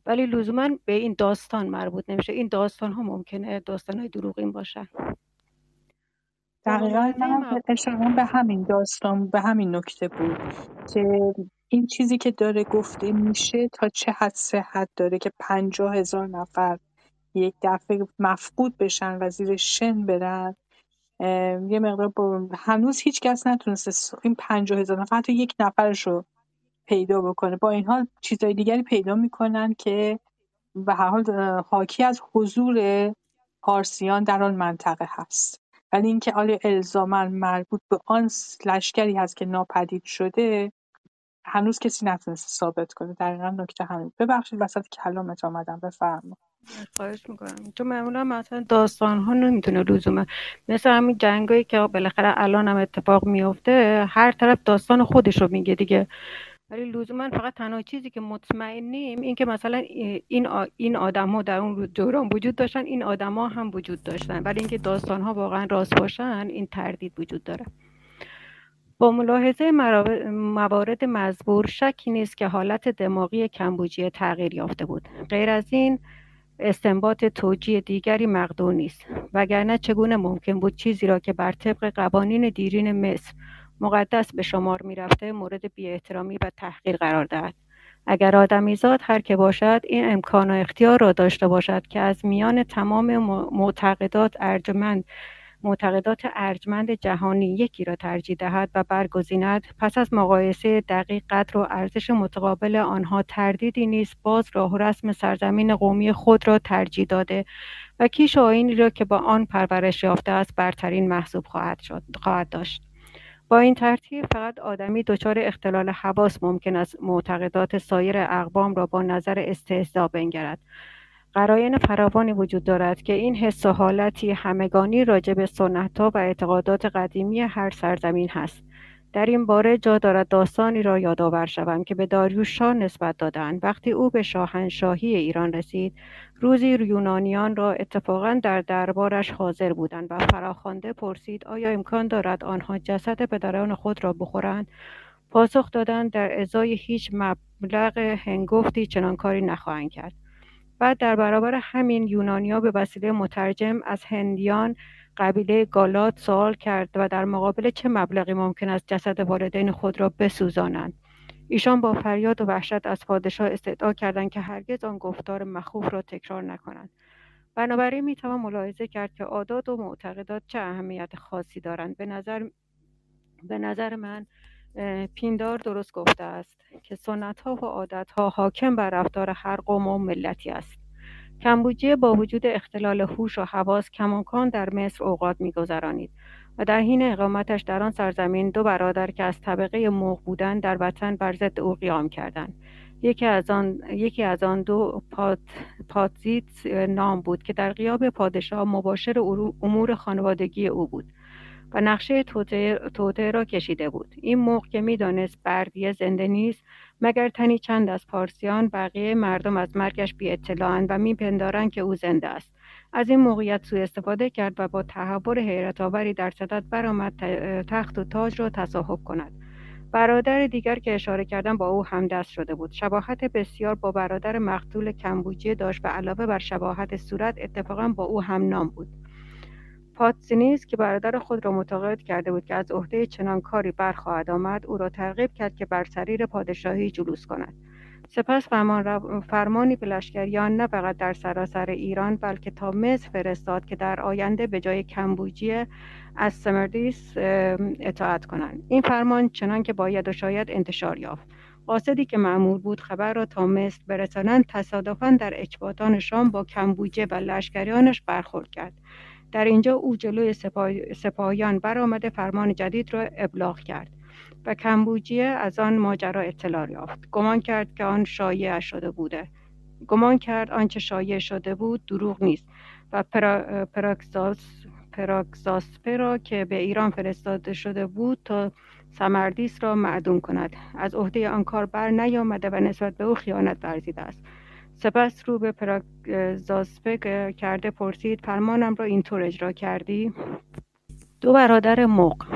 ولی لزوما به این داستان مربوط نمیشه. این داستان ها ممکنه داستان های دروغین باشن.
دقیقا من به همین داستان به همین نکته بود که این چیزی که داره گفته میشه تا چه حد صحت داره که پنجاه هزار نفر یک دفعه مفقود بشن و زیر شن برن. یه مقدار با... هنوز هیچ کس نتونسته این پنجاه هزار نفر حتی یک نفرش رو پیدا بکنه. با این حال چیزهای دیگری پیدا می‌کنن که به هر حال حاکی از حضور پارسیان در آن منطقه هست. ولی اینکه آیا الزاما مربوط به آن لشکری هست که ناپدید شده هنوز کسی نتونسته ثابت کنه. دقیقا نکته همین. ببخشید وسط کلامت آمدم. بفرما.
خواهش می‌کنم. تو معمولا مثلا داستان ها نمی‌تونه لزومه مثل همین جنگایی که بالاخره الان هم اتفاق میفته هر طرف داستان خودش رو میگه دیگه. ولی لزوما فقط تنها چیزی که مطمئنیم این که مثلا این این ها در اون دوران وجود داشتن این آدما هم وجود داشتن. ولی اینکه داستان ها واقعا راست باشن این تردید وجود داره. با ملاحظه موارد مزبور شکی نیست که حالت دماغی کمبوجیه تغییر یافته بود. غیر از این استنباط توجیه دیگری مقدور نیست. وگرنه چگونه ممکن بود چیزی را که بر طبق قوانین دیرین مصر مقدس به شمار می‌رفته مورد احترامی و تحقیر قرار دهد. اگر آدمیزاد هر که باشد این امکان و اختیار را داشته باشد که از میان تمام معتقدات ارجمند معتقدات ارجمند جهانی یکی را ترجیح دهد و برگزیند پس از مقایسه دقیق قدر و ارزش متقابل آنها تردیدی نیست باز راه و رسم سرزمین قومی خود را ترجیح داده و کیش آینی را که با آن پرورش یافته است برترین محسوب خواهد, شد، خواهد داشت. با این ترتیب فقط آدمی دچار اختلال حواس ممکن است معتقدات سایر اقوام را با نظر استهزا بنگرد. قراین فراوانی وجود دارد که این حس و حالتی همگانی راجع به سنتها و اعتقادات قدیمی هر سرزمین هست. در این باره جا دارد داستانی را یادآور شوم که به داریوش شاه نسبت دادند. وقتی او به شاهنشاهی ایران رسید روزی یونانیان را اتفاقا در دربارش حاضر بودند و فراخوانده پرسید آیا امکان دارد آنها جسد پدران خود را بخورند؟ پاسخ دادند در ازای هیچ مبلغ هنگفتی چنان کاری نخواهند کرد. بعد در برابر همین یونانیا به وسیله مترجم از هندیان قبیله گالات سوال کرد و در مقابل چه مبلغی ممکن است جسد والدین خود را بسوزانند؟ ایشان با فریاد و وحشت از پادشاه استدعا کردند که هرگز آن گفتار مخوف را تکرار نکنند. بنابراین می‌توان ملاحظه کرد که عادات و معتقدات چه اهمیت خاصی دارند. به نظر به نظر من پیندار درست گفته است که سنت ها و عادت ها حاکم بر رفتار هر قوم و ملتی است. کمبوجیه با وجود اختلال هوش و حواس کماکان در مصر اوقات میگذرانید و در حین اقامتش در آن سرزمین دو برادر که از طبقه موغ بودند در وطن بر ضد او قیام کردند. یکی از آن یکی از آن دو پات، پاتزیت نام بود که در قیاب پادشاه مباشر امور خانوادگی او بود و نقشه توته را کشیده بود. این موقع که می‌دانست بردیه زنده نیست مگر تنی چند از پارسیان بقیه مردم از مرگش بی اطلاعند و میپندارند که او زنده است؟ از این موقعیت سوء استفاده کرد و با تحور حیرت آوری در صدت برآمد تخت و تاج را تصاحب کند. برادر دیگر که اشاره کردم با او همدست شده بود. شباهت بسیار با برادر مقتول کمبوجیه داشت و علاوه بر شباهت صورت اتفاقا با او هم نام بود. پاتسینیز که برادر خود را متقاعد کرده بود که از عهده چنان کاری برخواهد آمد او را ترغیب کرد که بر سریر پادشاهی جلوس کند. سپس فرمان فرمانی به لشکریان نه فقط در سراسر ایران بلکه تا مصر فرستاد که در آینده به جای کمبوجیه از سمردیس اطاعت کنند. این فرمان چنان که باید و شاید انتشار یافت. قاصدی که معمول بود خبر را تا مصر برسانند تصادفا در اکباتان شام با کمبوجه و لشکریانش برخورد کرد. در اینجا او جلوی سپاهیان برآمده فرمان جدید را ابلاغ کرد و کمبوجیه از آن ماجرا اطلاع یافت. گمان کرد که آن شایع شده بوده. گمان کرد آنچه شایع شده بود دروغ نیست و پرا، پراکساس را که به ایران فرستاده شده بود تا سمردیس را معدوم کند. از عهده آن کار بر نیامده و نسبت به او خیانت ورزیده است. سپس رو به پراکزاسپه کرده پرسید فرمانم را اینطور اجرا کردی؟ دو برادر مق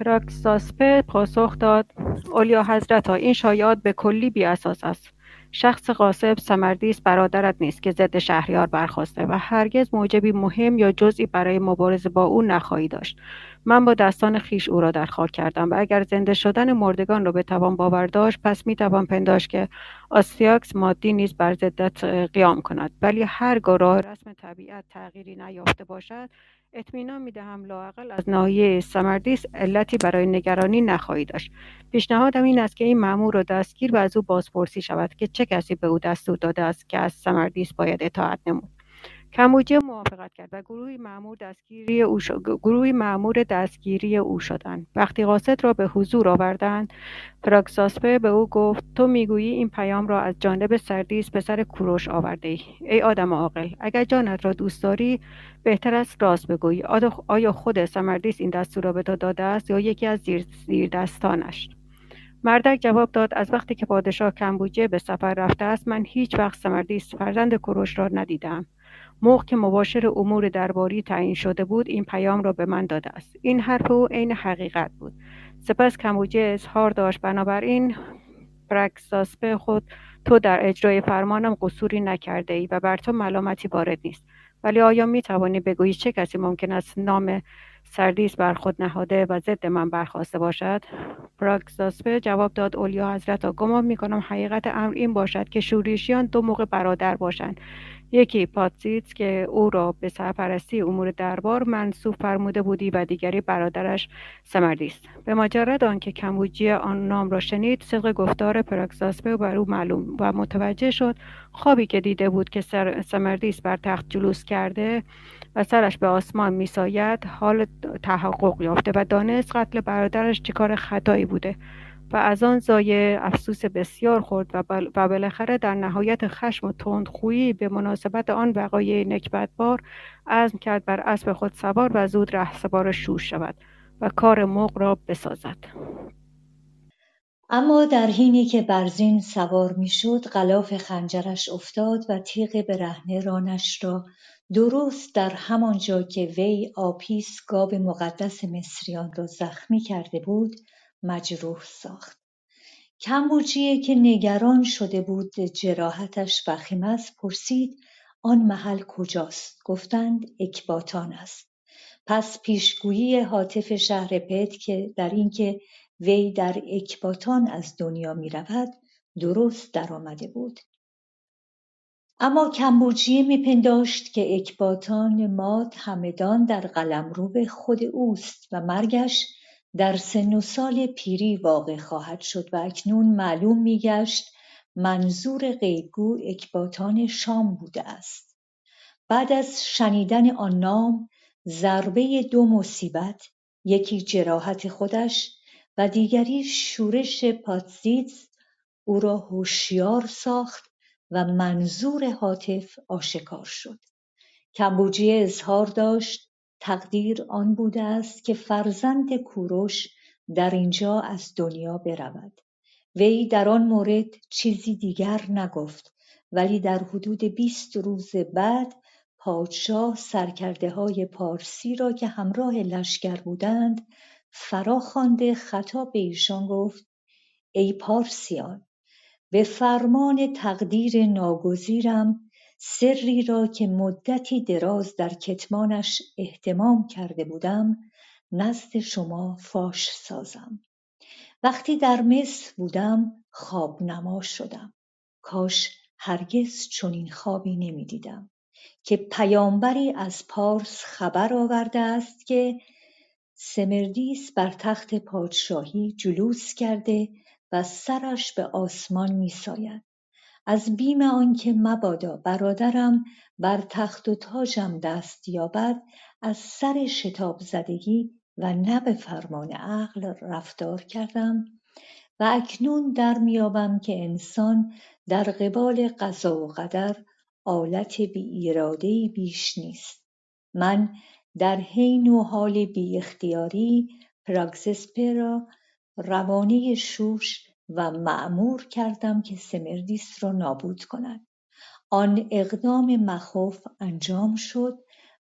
پراکزاسپه پاسخ داد اولیا حضرتا این شایعات به کلی بی اساس است. شخص غاصب سمردیس برادرت نیست که ضد شهریار برخواسته و هرگز موجبی مهم یا جزئی برای مبارزه با او نخواهی داشت. من با دستان خیش او را در خاک کردم و اگر زنده شدن مردگان را بتوان باور داشت پس می‌توان پنداشت که آستیاکس مادی نیز بر ضدت قیام کند. ولی هرگاه راه رسم طبیعت تغییری نیافته باشد اطمینان می‌دهم لااقل از ناحیه سمردیس علتی برای نگرانی نخواهی داشت. پیشنهادم این است که این مأمور را دستگیر و از او بازپرسی شود که چه کسی به او دستور داده است که از سمردیس باید اطاعت نمود. کمبوجیه موافقت کرد و گروهی مأمور دستگیری او گروهی مأمور دستگیری او شدند. وقتی قاصد را به حضور آوردند پراکساسپه به او گفت تو می‌گویی این پیام را از جانب سردیس به سر کوروش آورده ای ای آدم عاقل اگر جانت را دوست داری بهتر است راست بگویی. آیا خود سمردیس این دستور را به تو داده است یا یکی از زیر, زیر دستانش مردک جواب داد از وقتی که پادشاه کمبوجه به سفر رفته است من هیچ وقت سمردیس فرزند کوروش را ندیدم. موقع که مباشر امور درباری تعیین شده بود این پیام را به من داده است. این حرف او عین حقیقت بود. سپس کمبوجه اظهار داشت بنابراین برکساسپه خود تو در اجرای فرمانم قصوری نکرده ای و بر تو ملامتی وارد نیست. ولی آیا می توانی بگویی چه کسی ممکن است نام سردیس بر خود نهاده و ضد من برخواسته باشد؟ پراکساسپه جواب داد اولیا حضرت گمان می کنم حقیقت امر این باشد که شوریشیان دو موقع برادر باشند. یکی پاتسیتس که او را به سرپرستی امور دربار منصوب فرموده بودی و دیگری برادرش سمردیس به مجرد آنکه کمبوجی آن نام را شنید صدق گفتار پراکساسپه بر او معلوم و متوجه شد. خوابی که دیده بود که سمردیس بر تخت جلوس کرده و سرش به آسمان میساید حال تحقق یافته و دانست قتل برادرش چه خطایی بوده. و از آن زایه افسوس بسیار خورد و, و بالاخره در نهایت خشم و تندخویی به مناسبت آن وقایع نکبتبار عزم کرد بر اسب خود سوار و زود رهسپار شوش شود و کار مغ را بسازد.
اما در حینی که برزین سوار می‌شد غلاف خنجرش افتاد و تیغ برهنه رانش را درست در همان جا که وی آپیس گاو مقدس مصریان را زخمی کرده بود مجروح ساخت. کمبوجیه که نگران شده بود جراحتش وخیم است پرسید آن محل کجاست؟ گفتند اکباتان است. پس پیشگویی حاطف شهر پت که در اینکه وی در اکباتان از دنیا می رود درست درآمده بود. اما کمبوجیه میپنداشت که اکباتان ماد همدان در قلمرو خود اوست و مرگش در سن و سال پیری واقع خواهد شد و اکنون معلوم میگشت منظور غیبگو اکباتان شام بوده است. بعد از شنیدن آن نام ضربه دو مصیبت یکی جراحت خودش و دیگری شورش پاتزیتس او را هوشیار ساخت و منظور حاطف آشکار شد. کمبوجیه اظهار داشت تقدیر آن بوده است که فرزند کوروش در اینجا از دنیا برود. وی در آن مورد چیزی دیگر نگفت ولی در حدود بیست روز بعد پادشاه های پارسی را که همراه لشکر بودند فراخوانده خطاب به ایشان گفت ای پارسیان به فرمان تقدیر ناگزیرم سری را که مدتی دراز در کتمانش احتمام کرده بودم نزد شما فاش سازم. وقتی در مصر بودم خوابنما شدم. کاش هرگز چنین خوابی نمی‌دیدم. که پیامبری از پارس خبر آورده است که سمردیس بر تخت پادشاهی جلوس کرده و سرش به آسمان میساید. از بیم آنکه مبادا برادرم بر تخت و تاجم دست یابد از سر شتاب زدگی و نه به فرمان عقل رفتار کردم. و اکنون در میابم که انسان در قبال قضا و قدر آلت بی ارادهای بیش نیست. من در حین و حال بی اختیاری پراگزسپه را روانه شوش و مأمور کردم که سمردیس را نابود کند. آن اقدام مخوف انجام شد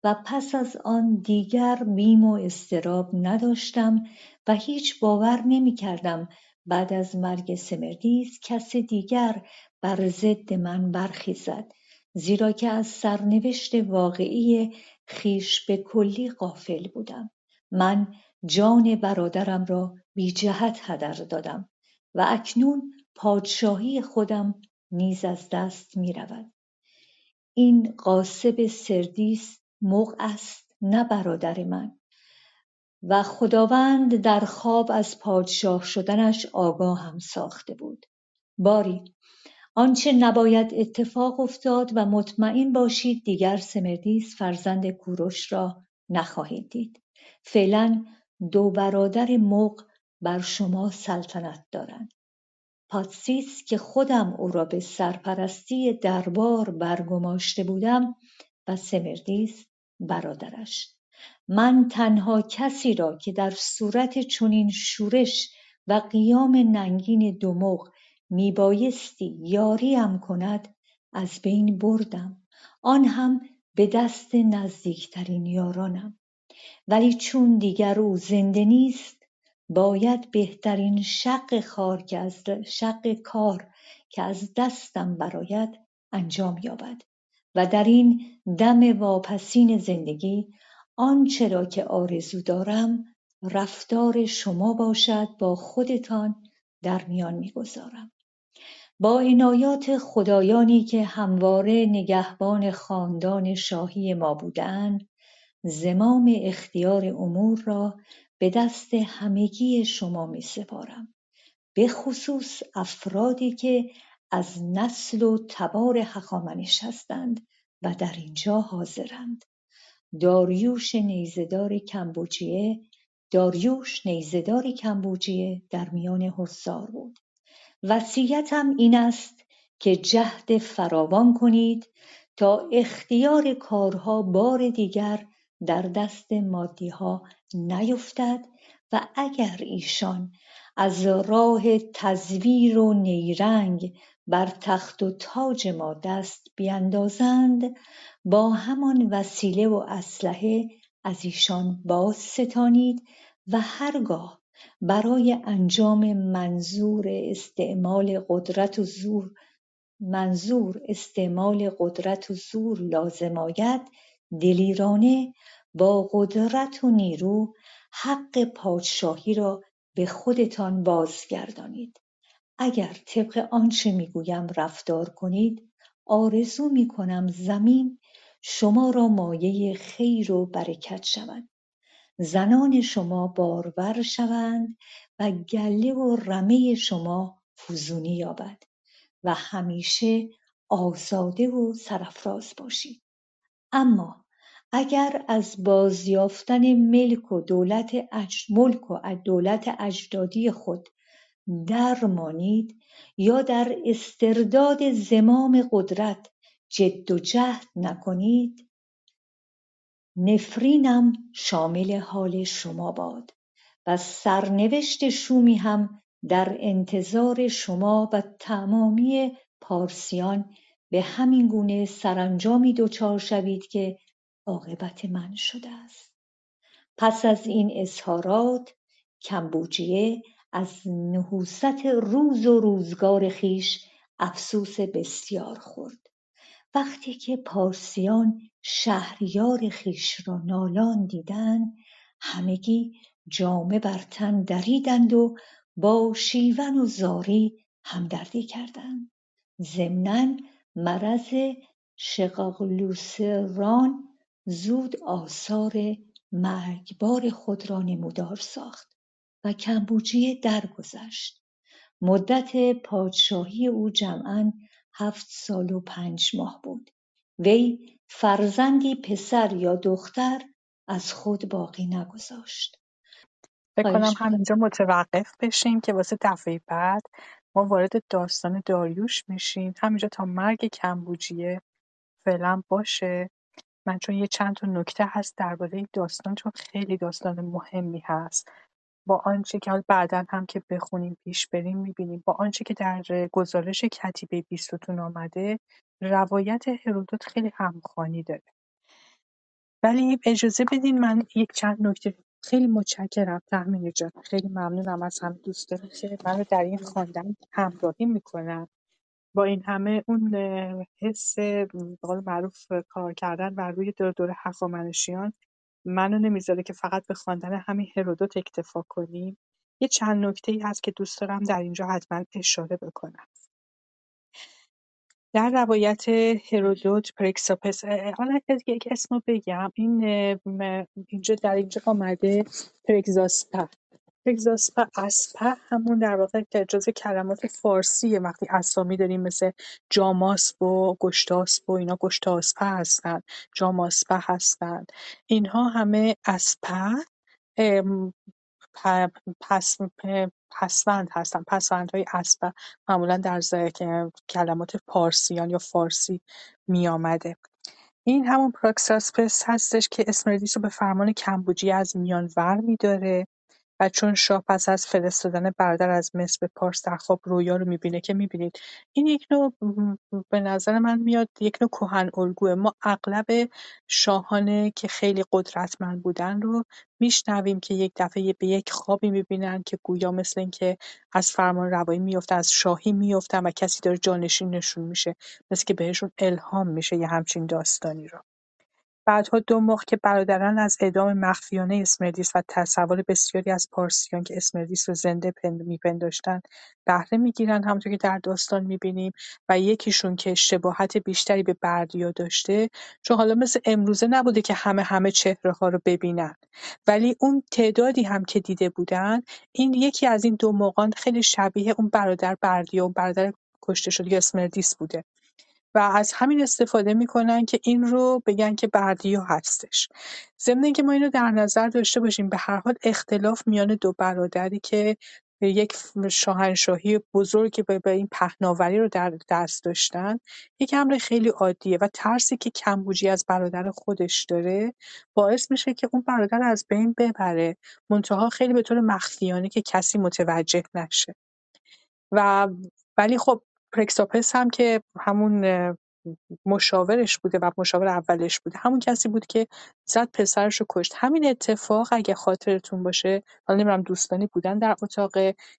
و پس از آن دیگر بیم و اضطراب نداشتم و هیچ باور نمی‌کردم بعد از مرگ سمردیس کس دیگر بر ضد من برخیزد زیرا که از سرنوشت واقعی خویش به کلی غافل بودم. من جان برادرم را بی جهت هدر دادم. و اکنون پادشاهی خودم نیز از دست می‌رود. این غاصب سردیس مغ است نه برادر من. و خداوند در خواب از پادشاه شدنش آگاهم ساخته بود. باری آنچه نباید اتفاق افتاد و مطمئن باشید دیگر سمردیس فرزند کوروش را نخواهید دید. فعلا دو برادر مغ بر شما سلطنت دارند. پاتسیس که خودم او را به سرپرستی دربار برگماشته بودم و سمردیس برادرش. من تنها کسی را که در صورت چنین شورش و قیام ننگین دماغ میبایستی یاریم کند از بین بردم. آن هم به دست نزدیکترین یارانم. ولی چون دیگر او زنده نیست باید بهترین شق کار که از دستم برآید انجام یابد. و در این دم واپسین زندگی آنچه را که آرزو دارم رفتار شما باشد با خودتان در میان می‌گذارم. با عنایات خدایانی که همواره نگهبان خاندان شاهی ما بودند زمام اختیار امور را به دست همگی شما میسپارم بخصوص افرادی که از نسل و تبار هخامنش هستند و در اینجا حاضرند. داریوش نیزدار کمبوجیه داریوش نیزدار کمبوجیه در میان حضار بود. وصیتم این است که جهد فراوان کنید تا اختیار کارها بار دیگر در دست مادیها نیفتد و اگر ایشان از راه تزویر و نیرنگ بر تخت و تاج ما دست بیندازند با همان وسیله و اسلحه از ایشان بازستانید و هرگاه برای انجام منظور استعمال قدرت و زور منظور استعمال قدرت و زور لازم آید دلیرانه با قدرت و نیرو حق پادشاهی را به خودتان بازگردانید. اگر طبق آنچه می‌گویم رفتار کنید آرزو می‌کنم زمین شما را مایه خیر و برکت شود. زنان شما بارور شوند و گله و رمه شما فزونی یابد و همیشه آزاده و سرافراز باشید. اما اگر از بازیافتن ملک و دولت ملک و دولت اجدادی خود درمانید یا در استرداد زمام قدرت جد و جهد نکنید نفرینم شامل حال شما باد و سرنوشت شومی هم در انتظار شما و تمامی پارسیان به همین گونه سرانجامی دچار شوید که عاقبت من شده است. پس از این اظهارات کمبوجیه از نحوست روز و روزگار خویش افسوس بسیار خورد. وقتی که پارسیان شهریار خویش را نالان دیدند همگی جامه بر تن دریدند و با شیون و زاری همدردی کردند. ضمنا مرض شقاقلوسران زود آثار مرگبار خود را نمودار ساخت و کمبوجیه درگذشت. مدت پادشاهی او جمعا هفت سال و پنج ماه بود. وی فرزندی پسر یا دختر از خود باقی نگذاشت.
فکر کنم همینجا متوقف بشیم که واسه دفعه بعد وارد داستان داریوش میشیم. همینجا تا مرگ کمبوجیه فعلا باشه. من چون یه چند تا نکته هست درباره این داستان چون خیلی داستان مهمی هست. با آنچه که بعدا هم که بخونیم پیش بریم می‌بینیم. با آنچه که در گزارش کتیبه بیستون آمده روایت هرودوت خیلی همخوانی داره. ولی اجازه بدین من یک چند نکته خیلی متشکرم تحمیل جان. خیلی ممنونم از هم دوستانی که منو در این خواندن همراهی می‌کنن. با این همه اون حس قول معروف کار کردن بر روی دور دور هخامنشیان منو نمی‌ذاره که فقط به خواندن همین هرودوت اکتفا کنیم. یه چند نکته ای هست که دوست دارم در اینجا حتما اشاره بکنم. در روایت هرودوت پرکساپس حالا یک اسمو بگم. این اینجا در اینجا آمده پرگزاسپه پرگزاسپه اسپه همون در واقع جزء کلمات فارسیه وقتی اسامی داریم مثل جاماسب و گشتاسب و اینا گشتاسپه هستن جاماسپه هستن. اینها همه اسپه پس پسوند هستن های اسب معمولا در کلمات پارسیان یا فارسی میآمده. این همون پراکساسپس هستش که اسمردیس رو به فرمان کمبوجی از میان ور میداره. و چون شاه پس از فرستادن برادر از مصر به پارس در خواب رویا رو می‌بینه که می‌بینید. این یک نوع به نظر من میاد یک نوع کهن الگوه. ما اغلب شاهانه که خیلی قدرتمند بودن رو میشنویم که یک دفعه به یک خوابی می‌بینن که گویا مثل اینکه از فرمان روایی میفتن از شاهی میفتن و کسی داره جانشین نشون میشه. مثل که بهشون الهام میشه یه همچین داستانی رو. بعدها دو ماه که برادران از اعدام مخفیانه اسمردیس و تصور بسیاری از پارسیان که اسمردیس را زنده میپنداشتند بهره می‌گیرند همونطور که در داستان می‌بینیم و یکیشون که شباهت بیشتری به بردیا داشته چون حالا مثل امروزه نبوده که همه همه چهره ها رو ببینن. ولی اون تعدادی هم که دیده بودن این یکی از این دو موقان خیلی شبیه اون برادر بردیا و برادر کشته شده اسمردیس بوده. و از همین استفاده می‌کنن که این رو بگن که بردیا هستش. ضمن اینکه ما اینو در نظر داشته باشیم به هر حال اختلاف میان دو برادری که یک شاهنشاهی بزرگی به این پهناوری رو در دست داشتن یک امر خیلی عادیه و ترسی که کمبوجی از برادر خودش داره باعث میشه که اون برادر از بین ببره. منتها خیلی به طور مخفیانه که کسی متوجه نشه. و ولی خب پرکساپس هم که همون مشاورش بوده و مشاور اولش بوده همون کسی بود که زد پسرش رو کشت. همین اتفاق اگه خاطرتون باشه حالا نمی‌دونم دوستانی بودن در اتاق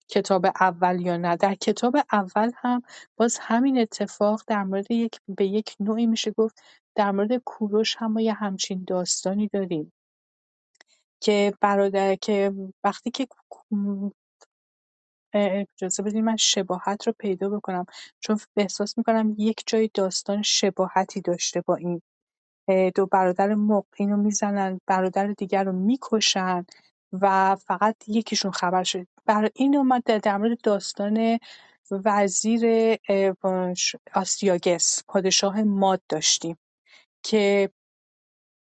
کتاب اول یا نه. در کتاب اول هم باز همین اتفاق در مورد یک به یک نوعی میشه گفت در مورد کوروش هم ما یه همچین داستانی داریم که برادر که وقتی که اجازه بدین من شباهت رو پیدا بکنم. چون احساس می‌کنم یک جای داستان شباهتی داشته با این دو برادر مق اینو می‌زنن برادر دیگر رو می‌کشن و فقط یکیشون خبر شد برای این اومد در مورد داستان وزیر آسیاگس پادشاه ماد داشتیم که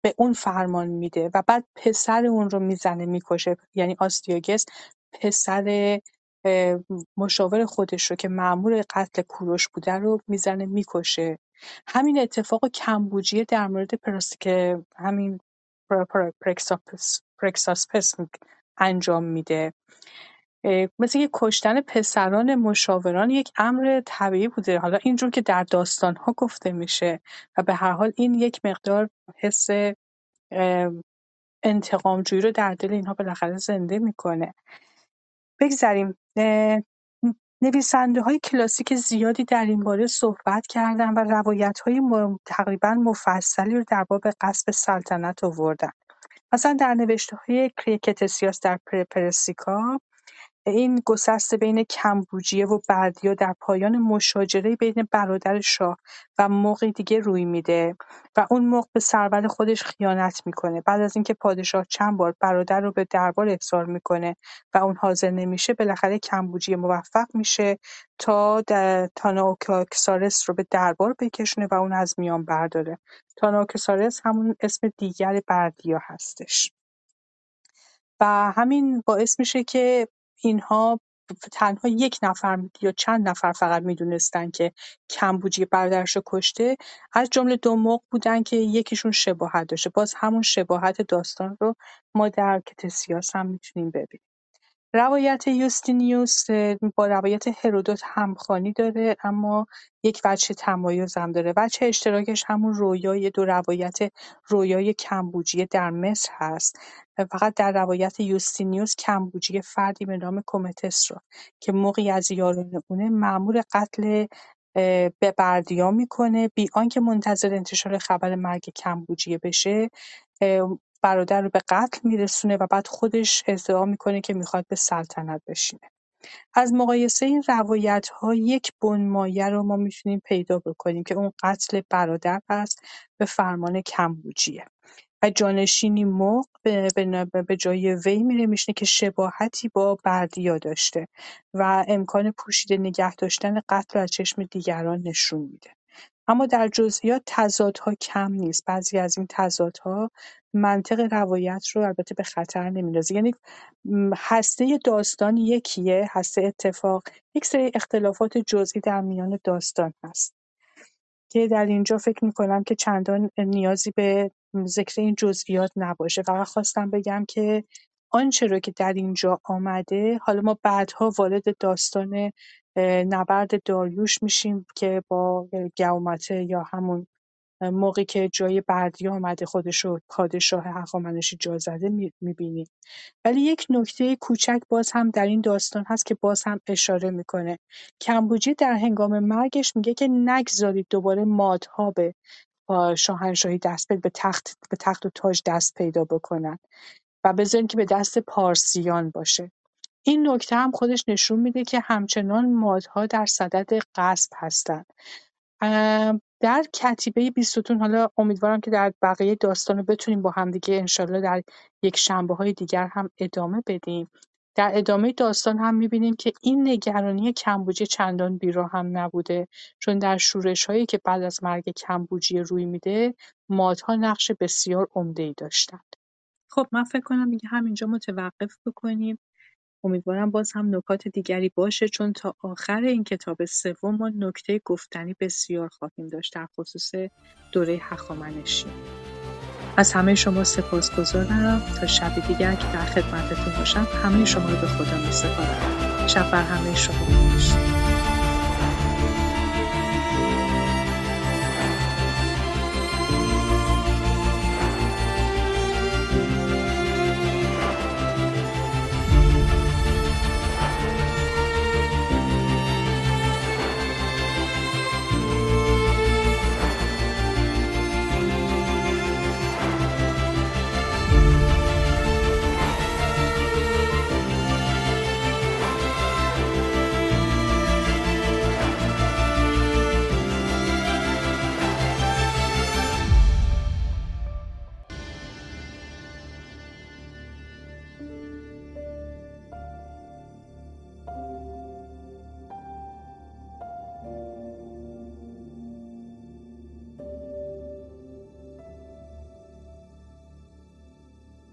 به اون فرمان میده و بعد پسر اون رو می‌زنه می‌کشه. یعنی آستیاگس پسر مشاور خودش رو که مأمور قتل کوروش بوده رو می‌زنه می‌کشه. همین اتفاق کمبوجیه در مورد که همین پرکساسپس انجام میده. مثل که کشتن پسران مشاوران یک امر طبیعی بوده. حالا اینجور که در داستان ها گفته میشه و به هر حال این یک مقدار حس انتقامجویی رو در دل اینها بالاخره زنده می‌کنه. بگذریم. نویسنده های کلاسیک زیادی در این باره صحبت کردن و روایت های تقریبا مفصلی رو در باب قصب سلطنت آوردن. مثلا در نوشته های کریکتسیاس در پرپرسیکا این گسست بین کمبوجیه و بردیا در پایان مشاجره بین برادر شاه و موقع دیگه روی میده و اون موقع به سرور خودش خیانت می‌کنه. بعد از اینکه پادشاه چند بار برادر رو به دربار احضار می‌کنه و اون حاضر نمیشه بالاخره کمبوجیه موفق میشه تا تاناوکسارس رو به دربار بکشونه و اون از میان برداره. تاناوکسارس همون اسم دیگر بردیا هستش. و همین باعث میشه که اینها تنها یک نفر یا چند نفر فقط می‌دونستن که کمبوجی برادرش رو کشته از جمله دو موقع بودن که یکیشون شباهت داشته. باز همون شباهت داستان رو ما در کتسیاس هم می‌تونیم ببینیم. روایت یوستینیوس با روایت هرودوت همخوانی داره اما یک وجه تمایز هم داره. وجه اشتراکش همون رویای دو روایت رویای کمبوجیه در مصر هست. فقط در روایت یوستینیوس کمبوجیه فردی به نام کومتس رو که موقعی از یاران اونه معمور قتل به بردیا می‌کنه. بی آنکه منتظر انتشار خبر مرگ کمبوجیه بشه برادر رو به قتل میرسونه و بعد خودش ادعا می‌کنه که می‌خواد به سلطنت بشینه. از مقایسه این روایت ها یک بنمایه رو ما می‌تونیم پیدا بکنیم که اون قتل برادر هست به فرمان کمبوجیه. و جانشینی مق به, به جای وی میره میشنه که شباهتی با بردیا داشته و امکان پوشیده نگه داشتن قتل از چشم دیگران نشون میده. اما در جزئیات تضادها کم نیست. بعضی از این تضادها منطق روایت رو البته به خطر نمیندازه یعنی هسته داستان یکیه هسته اتفاق یک سری اختلافات جزئی در میان داستان هست. که در اینجا فکر می‌کنم که چندان نیازی به ذکر این جزئیات نباشه. فقط خواستم بگم که آنچه رو که در اینجا آمده حالا ما بعدها وارد داستان نبرد داریوش میشیم که با گومته یا همون موقعی که جای بردی آمده خودش رو پادشاه هخامنشی جا زده می‌بینیم. ولی یک نکته کوچک باز هم در این داستان هست که باز هم اشاره می‌کنه. کمبوجی در هنگام مرگش میگه که نگذارید دوباره مادها به شاهنشاهی دست به تخت به تخت و تاج دست پیدا بکنن و بذارین که به دست پارسیان باشه. این نکته هم خودش نشون میده که همچنان مادها در صدد غصب هستند. در کتیبه بیستون حالا امیدوارم که در بقیه داستان رو بتونیم با همدیگه انشالله در یک شنبه های دیگر هم ادامه بدیم. در ادامه داستان هم می‌بینیم که این نگرانی کمبوجی چندان بیرا هم نبوده. چون در شورش هایی که بعد از مرگ کمبوجی روی میده مادها نقش بسیار عمده ای داشتند. خب من فکر کنم دیگه همینجا متوقف بکنیم. امیدوارم باز هم نکات دیگری باشه چون تا آخر این کتاب سوم ما نکته گفتنی بسیار خواهیم داشت در خصوص دوره هخامنشی. از همه شما سپاسگزارم. تا شب دیگر که در خدمتتون باشم همه شما رو به خدا می سپارم شب بر همه شما خوش